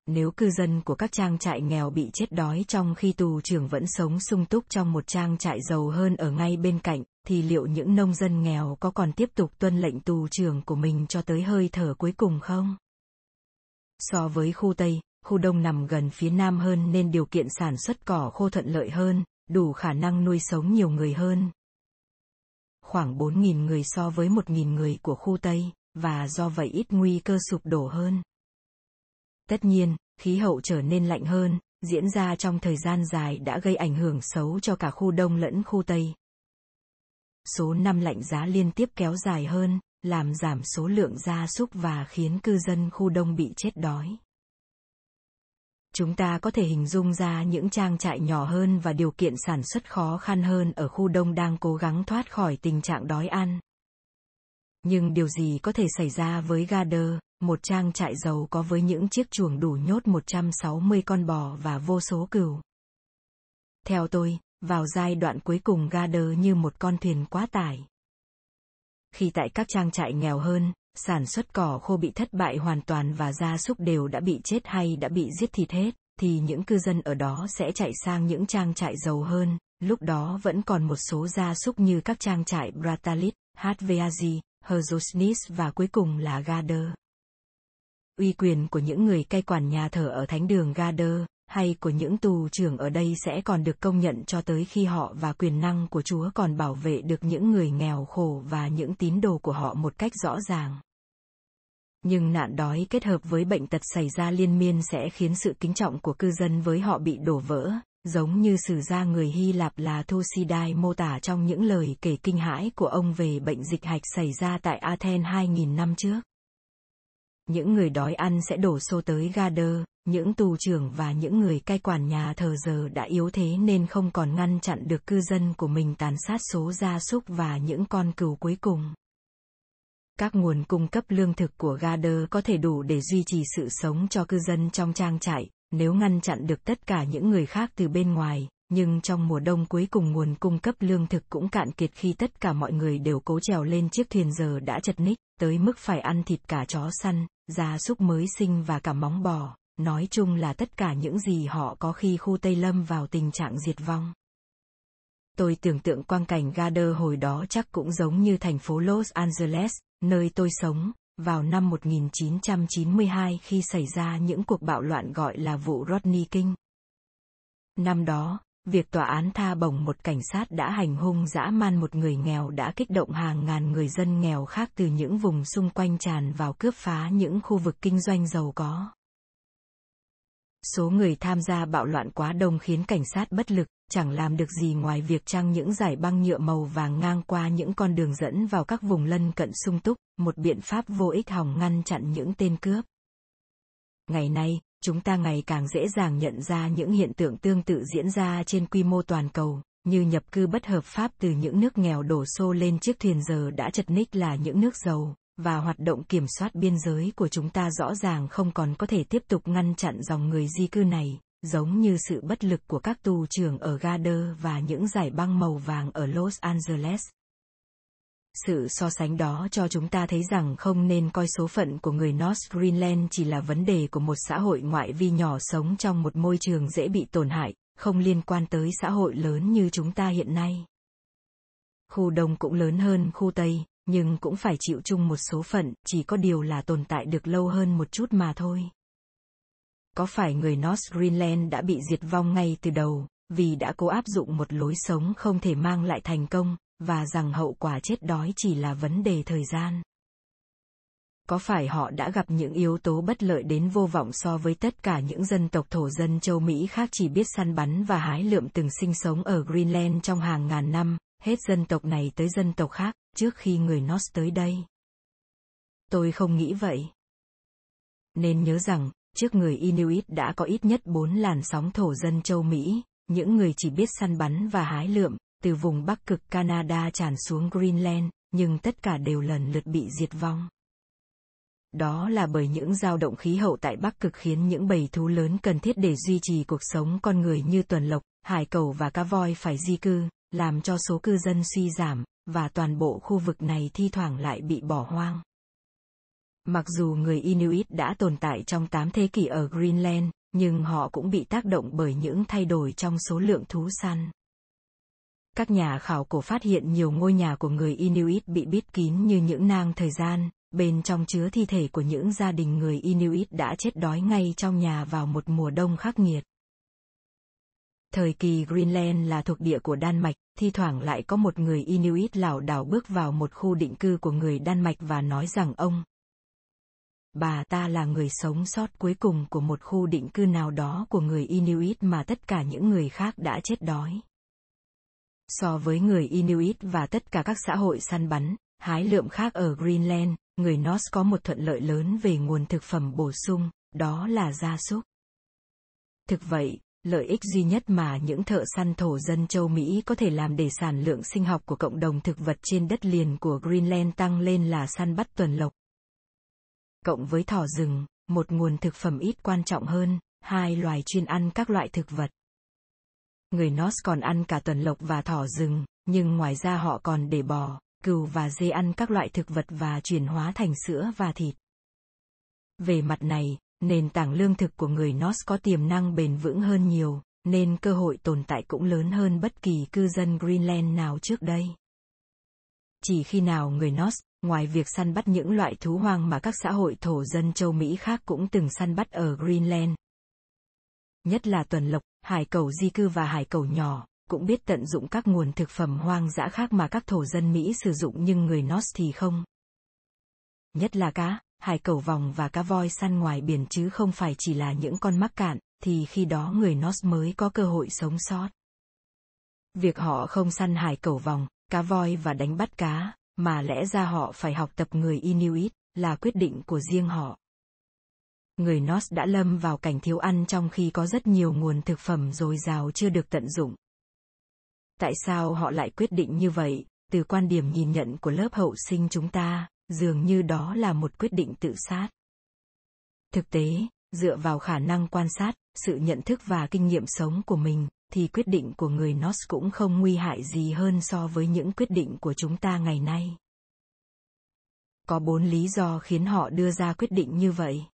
Nếu cư dân của các trang trại nghèo bị chết đói trong khi tù trưởng vẫn sống sung túc trong một trang trại giàu hơn ở ngay bên cạnh, thì liệu những nông dân nghèo có còn tiếp tục tuân lệnh tù trưởng của mình cho tới hơi thở cuối cùng không? So với khu Tây, khu Đông nằm gần phía Nam hơn nên điều kiện sản xuất cỏ khô thuận lợi hơn, đủ khả năng nuôi sống nhiều người hơn. Khoảng 4.000 người so với 1.000 người của khu Tây, và do vậy ít nguy cơ sụp đổ hơn. Tất nhiên, khí hậu trở nên lạnh hơn, diễn ra trong thời gian dài đã gây ảnh hưởng xấu cho cả khu Đông lẫn khu Tây. Số năm lạnh giá liên tiếp kéo dài hơn, làm giảm số lượng gia súc và khiến cư dân khu Đông bị chết đói. Chúng ta có thể hình dung ra những trang trại nhỏ hơn và điều kiện sản xuất khó khăn hơn ở khu Đông đang cố gắng thoát khỏi tình trạng đói ăn. Nhưng điều gì có thể xảy ra với Gader, một trang trại giàu có với những chiếc chuồng đủ nhốt 160 con bò và vô số cừu? Theo tôi, vào giai đoạn cuối cùng Gader như một con thuyền quá tải. Khi tại các trang trại nghèo hơn, sản xuất cỏ khô bị thất bại hoàn toàn và gia súc đều đã bị chết hay đã bị giết thịt hết, thì những cư dân ở đó sẽ chạy sang những trang trại giàu hơn, lúc đó vẫn còn một số gia súc như các trang trại Bratalit, Hatveazi, Herzosnis và cuối cùng là Gader. Uy quyền của những người cai quản nhà thờ ở thánh đường Gader, hay của những tù trưởng ở đây sẽ còn được công nhận cho tới khi họ và quyền năng của Chúa còn bảo vệ được những người nghèo khổ và những tín đồ của họ một cách rõ ràng. Nhưng nạn đói kết hợp với bệnh tật xảy ra liên miên sẽ khiến sự kính trọng của cư dân với họ bị đổ vỡ, giống như sử gia người Hy Lạp là Thucydides mô tả trong những lời kể kinh hãi của ông về bệnh dịch hạch xảy ra tại Athens 2.000 năm trước. Những người đói ăn sẽ đổ xô tới Gader, những tù trưởng và những người cai quản nhà thờ giờ đã yếu thế nên không còn ngăn chặn được cư dân của mình tàn sát số gia súc và những con cừu cuối cùng. Các nguồn cung cấp lương thực của Gader có thể đủ để duy trì sự sống cho cư dân trong trang trại, nếu ngăn chặn được tất cả những người khác từ bên ngoài, nhưng trong mùa đông cuối cùng nguồn cung cấp lương thực cũng cạn kiệt khi tất cả mọi người đều cố trèo lên chiếc thuyền giờ đã chật ních, tới mức phải ăn thịt cả chó săn, gia súc mới sinh và cả móng bò, nói chung là tất cả những gì họ có khi khu Tây Lâm vào tình trạng diệt vong. Tôi tưởng tượng quang cảnh Gader hồi đó chắc cũng giống như thành phố Los Angeles, nơi tôi sống, vào năm 1992 khi xảy ra những cuộc bạo loạn gọi là vụ Rodney King. Năm đó, việc tòa án tha bổng một cảnh sát đã hành hung dã man một người nghèo đã kích động hàng ngàn người dân nghèo khác từ những vùng xung quanh tràn vào cướp phá những khu vực kinh doanh giàu có. Số người tham gia bạo loạn quá đông khiến cảnh sát bất lực, chẳng làm được gì ngoài việc trăng những giải băng nhựa màu vàng ngang qua những con đường dẫn vào các vùng lân cận sung túc, một biện pháp vô ích hòng ngăn chặn những tên cướp. Ngày nay, chúng ta ngày càng dễ dàng nhận ra những hiện tượng tương tự diễn ra trên quy mô toàn cầu, như nhập cư bất hợp pháp từ những nước nghèo đổ xô lên chiếc thuyền giờ đã chật ních là những nước giàu, và hoạt động kiểm soát biên giới của chúng ta rõ ràng không còn có thể tiếp tục ngăn chặn dòng người di cư này, giống như sự bất lực của các tù trưởng ở Gader và những giải băng màu vàng ở Los Angeles. Sự so sánh đó cho chúng ta thấy rằng không nên coi số phận của người North Greenland chỉ là vấn đề của một xã hội ngoại vi nhỏ sống trong một môi trường dễ bị tổn hại, không liên quan tới xã hội lớn như chúng ta hiện nay. Khu Đông cũng lớn hơn khu Tây, nhưng cũng phải chịu chung một số phận, chỉ có điều là tồn tại được lâu hơn một chút mà thôi. Có phải người North Greenland đã bị diệt vong ngay từ đầu, vì đã cố áp dụng một lối sống không thể mang lại thành công, và rằng hậu quả chết đói chỉ là vấn đề thời gian? Có phải họ đã gặp những yếu tố bất lợi đến vô vọng so với tất cả những dân tộc thổ dân châu Mỹ khác chỉ biết săn bắn và hái lượm từng sinh sống ở Greenland trong hàng ngàn năm, hết dân tộc này tới dân tộc khác, trước khi người Norse tới đây. Tôi không nghĩ vậy. Nên nhớ rằng, trước người Inuit đã có ít nhất bốn làn sóng thổ dân châu Mỹ, những người chỉ biết săn bắn và hái lượm, từ vùng Bắc cực Canada tràn xuống Greenland, nhưng tất cả đều lần lượt bị diệt vong. Đó là bởi những dao động khí hậu tại Bắc Cực khiến những bầy thú lớn cần thiết để duy trì cuộc sống con người như tuần lộc, hải cầu và cá voi phải di cư, làm cho số cư dân suy giảm, và toàn bộ khu vực này thi thoảng lại bị bỏ hoang. Mặc dù người Inuit đã tồn tại trong 8 thế kỷ ở Greenland, nhưng họ cũng bị tác động bởi những thay đổi trong số lượng thú săn. Các nhà khảo cổ phát hiện nhiều ngôi nhà của người Inuit bị bít kín như những nang thời gian, bên trong chứa thi thể của những gia đình người Inuit đã chết đói ngay trong nhà vào một mùa đông khắc nghiệt. Thời kỳ Greenland là thuộc địa của Đan Mạch, thi thoảng lại có một người Inuit lảo đảo bước vào một khu định cư của người Đan Mạch và nói rằng ông bà ta là người sống sót cuối cùng của một khu định cư nào đó của người Inuit mà tất cả những người khác đã chết đói. So với người Inuit và tất cả các xã hội săn bắn, hái lượm khác ở Greenland, người Norse có một thuận lợi lớn về nguồn thực phẩm bổ sung, đó là gia súc. Thực vậy, lợi ích duy nhất mà những thợ săn thổ dân châu Mỹ có thể làm để sản lượng sinh học của cộng đồng thực vật trên đất liền của Greenland tăng lên là săn bắt tuần lộc. Cộng với thỏ rừng, một nguồn thực phẩm ít quan trọng hơn, hai loài chuyên ăn các loại thực vật. Người Norse còn ăn cả tuần lộc và thỏ rừng, nhưng ngoài ra họ còn để bò, cừu và dê ăn các loại thực vật và chuyển hóa thành sữa và thịt. Về mặt này, nền tảng lương thực của người Norse có tiềm năng bền vững hơn nhiều, nên cơ hội tồn tại cũng lớn hơn bất kỳ cư dân Greenland nào trước đây. Chỉ khi nào người Norse, ngoài việc săn bắt những loại thú hoang mà các xã hội thổ dân châu Mỹ khác cũng từng săn bắt ở Greenland. Nhất là tuần lộc, hải cầu di cư và hải cầu nhỏ, cũng biết tận dụng các nguồn thực phẩm hoang dã khác mà các thổ dân Mỹ sử dụng nhưng người Norse thì không. Nhất là cá, hải cầu vòng và cá voi săn ngoài biển chứ không phải chỉ là những con mắc cạn, thì khi đó người Norse mới có cơ hội sống sót. Việc họ không săn hải cầu vòng, cá voi và đánh bắt cá, mà lẽ ra họ phải học tập người Inuit, là quyết định của riêng họ. Người Norse đã lâm vào cảnh thiếu ăn trong khi có rất nhiều nguồn thực phẩm dồi dào chưa được tận dụng. Tại sao họ lại quyết định như vậy? Từ quan điểm nhìn nhận của lớp hậu sinh chúng ta, dường như đó là một quyết định tự sát. Thực tế, dựa vào khả năng quan sát, sự nhận thức và kinh nghiệm sống của mình, thì quyết định của người NOS cũng không nguy hại gì hơn so với những quyết định của chúng ta ngày nay. Có bốn lý do khiến họ đưa ra quyết định như vậy.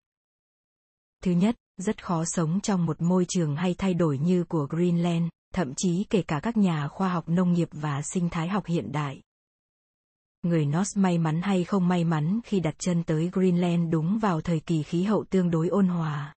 Thứ nhất, rất khó sống trong một môi trường hay thay đổi như của Greenland, thậm chí kể cả các nhà khoa học nông nghiệp và sinh thái học hiện đại. Người Norse may mắn hay không may mắn khi đặt chân tới Greenland đúng vào thời kỳ khí hậu tương đối ôn hòa.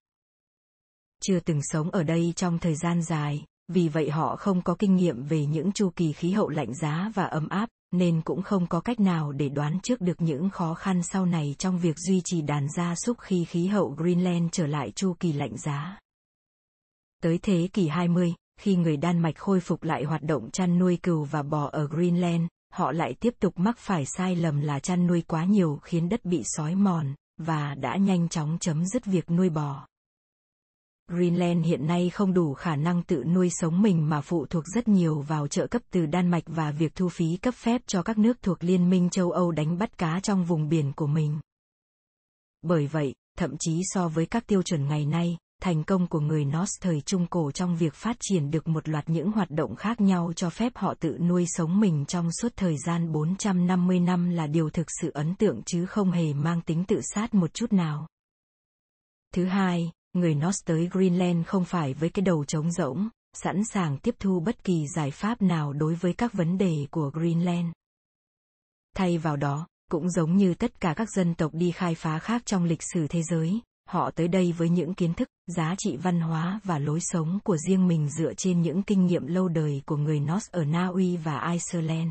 Chưa từng sống ở đây trong thời gian dài, vì vậy họ không có kinh nghiệm về những chu kỳ khí hậu lạnh giá và ấm áp, nên cũng không có cách nào để đoán trước được những khó khăn sau này trong việc duy trì đàn gia súc khi khí hậu Greenland trở lại chu kỳ lạnh giá. Tới thế kỷ 20, khi người Đan Mạch khôi phục lại hoạt động chăn nuôi cừu và bò ở Greenland, họ lại tiếp tục mắc phải sai lầm là chăn nuôi quá nhiều khiến đất bị sói mòn, và đã nhanh chóng chấm dứt việc nuôi bò. Greenland hiện nay không đủ khả năng tự nuôi sống mình mà phụ thuộc rất nhiều vào trợ cấp từ Đan Mạch và việc thu phí cấp phép cho các nước thuộc Liên minh châu Âu đánh bắt cá trong vùng biển của mình. Bởi vậy, thậm chí so với các tiêu chuẩn ngày nay, thành công của người Norse thời Trung Cổ trong việc phát triển được một loạt những hoạt động khác nhau cho phép họ tự nuôi sống mình trong suốt thời gian 450 năm là điều thực sự ấn tượng chứ không hề mang tính tự sát một chút nào. Thứ hai, người Norse tới Greenland không phải với cái đầu trống rỗng, sẵn sàng tiếp thu bất kỳ giải pháp nào đối với các vấn đề của Greenland. Thay vào đó, cũng giống như tất cả các dân tộc đi khai phá khác trong lịch sử thế giới, họ tới đây với những kiến thức, giá trị văn hóa và lối sống của riêng mình dựa trên những kinh nghiệm lâu đời của người Norse ở Na Uy và Iceland.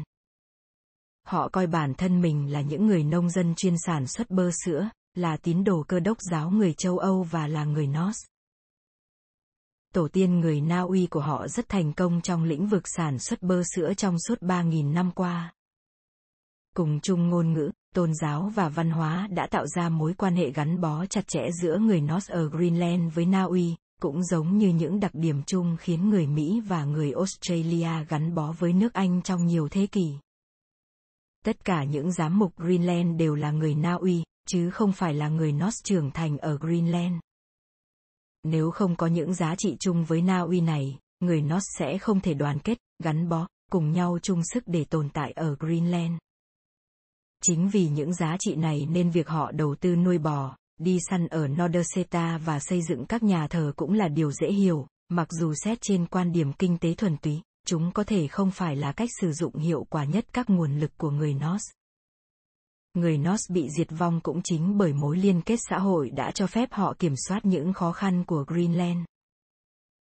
Họ coi bản thân mình là những người nông dân chuyên sản xuất bơ sữa, là tín đồ cơ đốc giáo người châu Âu và là người Norse. Tổ tiên người Na Uy của họ rất thành công trong lĩnh vực sản xuất bơ sữa trong suốt 3.000 năm qua. Cùng chung ngôn ngữ, tôn giáo và văn hóa đã tạo ra mối quan hệ gắn bó chặt chẽ giữa người Norse ở Greenland với Na Uy, cũng giống như những đặc điểm chung khiến người Mỹ và người Australia gắn bó với nước Anh trong nhiều thế kỷ. Tất cả những giám mục Greenland đều là người Na Uy, chứ không phải là người Norse trưởng thành ở Greenland. Nếu không có những giá trị chung với Na Uy này, người Norse sẽ không thể đoàn kết, gắn bó, cùng nhau chung sức để tồn tại ở Greenland. Chính vì những giá trị này nên việc họ đầu tư nuôi bò, đi săn ở Nordseta và xây dựng các nhà thờ cũng là điều dễ hiểu, mặc dù xét trên quan điểm kinh tế thuần túy, chúng có thể không phải là cách sử dụng hiệu quả nhất các nguồn lực của người Norse. Người North bị diệt vong cũng chính bởi mối liên kết xã hội đã cho phép họ kiểm soát những khó khăn của Greenland.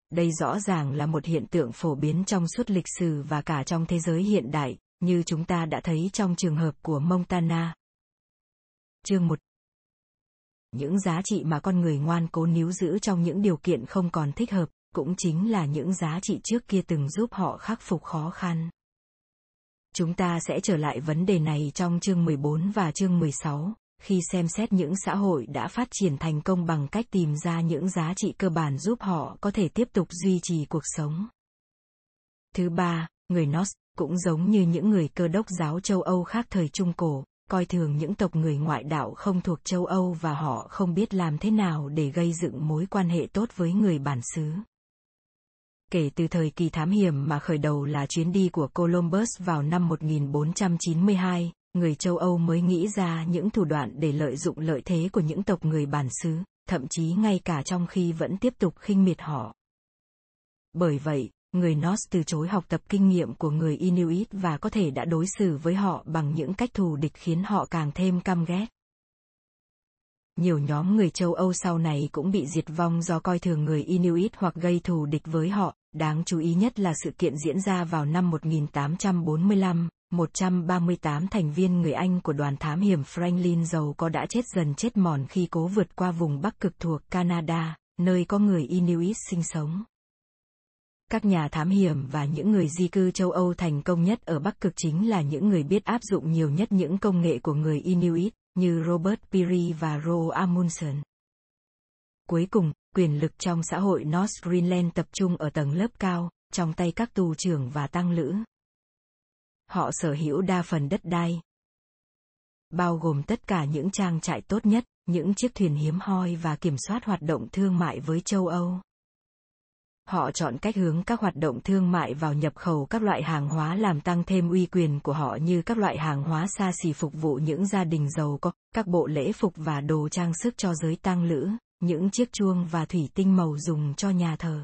Đây rõ ràng là một hiện tượng phổ biến trong suốt lịch sử và cả trong thế giới hiện đại, như chúng ta đã thấy trong trường hợp của Montana. Chương 1 những giá trị mà con người ngoan cố níu giữ trong những điều kiện không còn thích hợp, cũng chính là những giá trị trước kia từng giúp họ khắc phục khó khăn. Chúng ta sẽ trở lại vấn đề này trong chương 14 và chương 16, khi xem xét những xã hội đã phát triển thành công bằng cách tìm ra những giá trị cơ bản giúp họ có thể tiếp tục duy trì cuộc sống. Thứ ba, người Norse cũng giống như những người cơ đốc giáo châu Âu khác thời Trung Cổ, coi thường những tộc người ngoại đạo không thuộc châu Âu và họ không biết làm thế nào để gây dựng mối quan hệ tốt với người bản xứ. Kể từ thời kỳ thám hiểm mà khởi đầu là chuyến đi của Columbus vào năm 1492, người châu Âu mới nghĩ ra những thủ đoạn để lợi dụng lợi thế của những tộc người bản xứ, thậm chí ngay cả trong khi vẫn tiếp tục khinh miệt họ. Bởi vậy, người Norse từ chối học tập kinh nghiệm của người Inuit và có thể đã đối xử với họ bằng những cách thù địch khiến họ càng thêm căm ghét. Nhiều nhóm người châu Âu sau này cũng bị diệt vong do coi thường người Inuit hoặc gây thù địch với họ, đáng chú ý nhất là sự kiện diễn ra vào năm 1845, 138 thành viên người Anh của đoàn thám hiểm Franklin giàu có đã chết dần chết mòn khi cố vượt qua vùng Bắc Cực thuộc Canada, nơi có người Inuit sinh sống. Các nhà thám hiểm và những người di cư châu Âu thành công nhất ở Bắc Cực chính là những người biết áp dụng nhiều nhất những công nghệ của người Inuit, như Robert Peary và Roald Amundsen. Cuối cùng, quyền lực trong xã hội North Greenland tập trung ở tầng lớp cao, trong tay các tù trưởng và tăng lữ. Họ sở hữu đa phần đất đai, bao gồm tất cả những trang trại tốt nhất, những chiếc thuyền hiếm hoi và kiểm soát hoạt động thương mại với châu Âu họ chọn cách hướng các hoạt động thương mại vào nhập khẩu các loại hàng hóa làm tăng thêm uy quyền của họ như các loại hàng hóa xa xỉ phục vụ những gia đình giàu có, các bộ lễ phục và đồ trang sức cho giới tăng lữ, những chiếc chuông và thủy tinh màu dùng cho nhà thờ.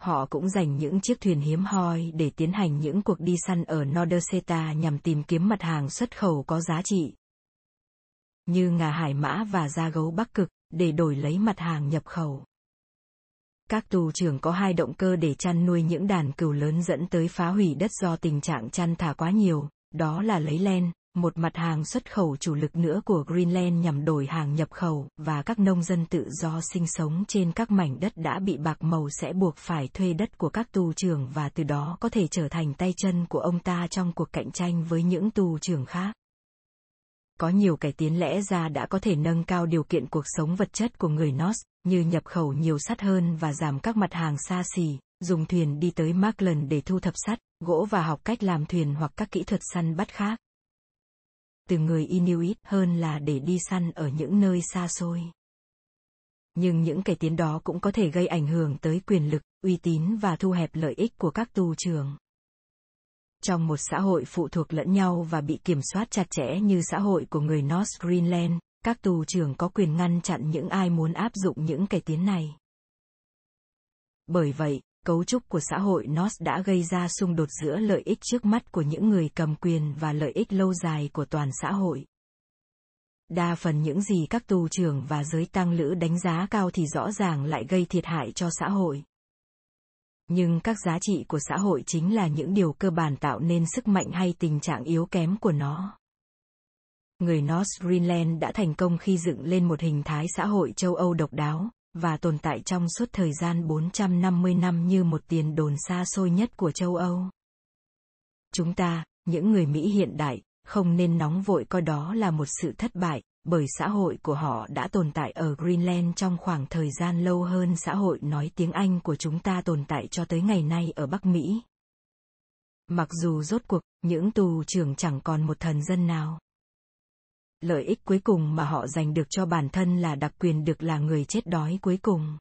Họ cũng dành những chiếc thuyền hiếm hoi để tiến hành những cuộc đi săn ở Norderseta nhằm tìm kiếm mặt hàng xuất khẩu có giá trị. Như ngà hải mã và da gấu bắc cực, để đổi lấy mặt hàng nhập khẩu. Các tù trưởng có hai động cơ để chăn nuôi những đàn cừu lớn dẫn tới phá hủy đất do tình trạng chăn thả quá nhiều, đó là lấy len, một mặt hàng xuất khẩu chủ lực nữa của Greenland nhằm đổi hàng nhập khẩu, và các nông dân tự do sinh sống trên các mảnh đất đã bị bạc màu sẽ buộc phải thuê đất của các tù trưởng và từ đó có thể trở thành tay chân của ông ta trong cuộc cạnh tranh với những tù trưởng khác có nhiều cải tiến lẽ ra đã có thể nâng cao điều kiện cuộc sống vật chất của người Norse, như nhập khẩu nhiều sắt hơn và giảm các mặt hàng xa xỉ, dùng thuyền đi tới Markland để thu thập sắt, gỗ và học cách làm thuyền hoặc các kỹ thuật săn bắt khác. Từ người Inuit hơn là để đi săn ở những nơi xa xôi. Nhưng những cải tiến đó cũng có thể gây ảnh hưởng tới quyền lực, uy tín và thu hẹp lợi ích của các tù trưởng trong một xã hội phụ thuộc lẫn nhau và bị kiểm soát chặt chẽ như xã hội của người North Greenland, các tù trưởng có quyền ngăn chặn những ai muốn áp dụng những cải tiến này. Bởi vậy, cấu trúc của xã hội NOS đã gây ra xung đột giữa lợi ích trước mắt của những người cầm quyền và lợi ích lâu dài của toàn xã hội. Đa phần những gì các tù trưởng và giới tăng lữ đánh giá cao thì rõ ràng lại gây thiệt hại cho xã hội. Nhưng các giá trị của xã hội chính là những điều cơ bản tạo nên sức mạnh hay tình trạng yếu kém của nó. Người North Greenland đã thành công khi dựng lên một hình thái xã hội châu Âu độc đáo, và tồn tại trong suốt thời gian 450 năm như một tiền đồn xa xôi nhất của châu Âu. Chúng ta, những người Mỹ hiện đại, không nên nóng vội coi đó là một sự thất bại, bởi xã hội của họ đã tồn tại ở Greenland trong khoảng thời gian lâu hơn xã hội nói tiếng Anh của chúng ta tồn tại cho tới ngày nay ở Bắc Mỹ. Mặc dù rốt cuộc, những tù trưởng chẳng còn một thần dân nào lợi ích cuối cùng mà họ giành được cho bản thân là đặc quyền được là người chết đói cuối cùng.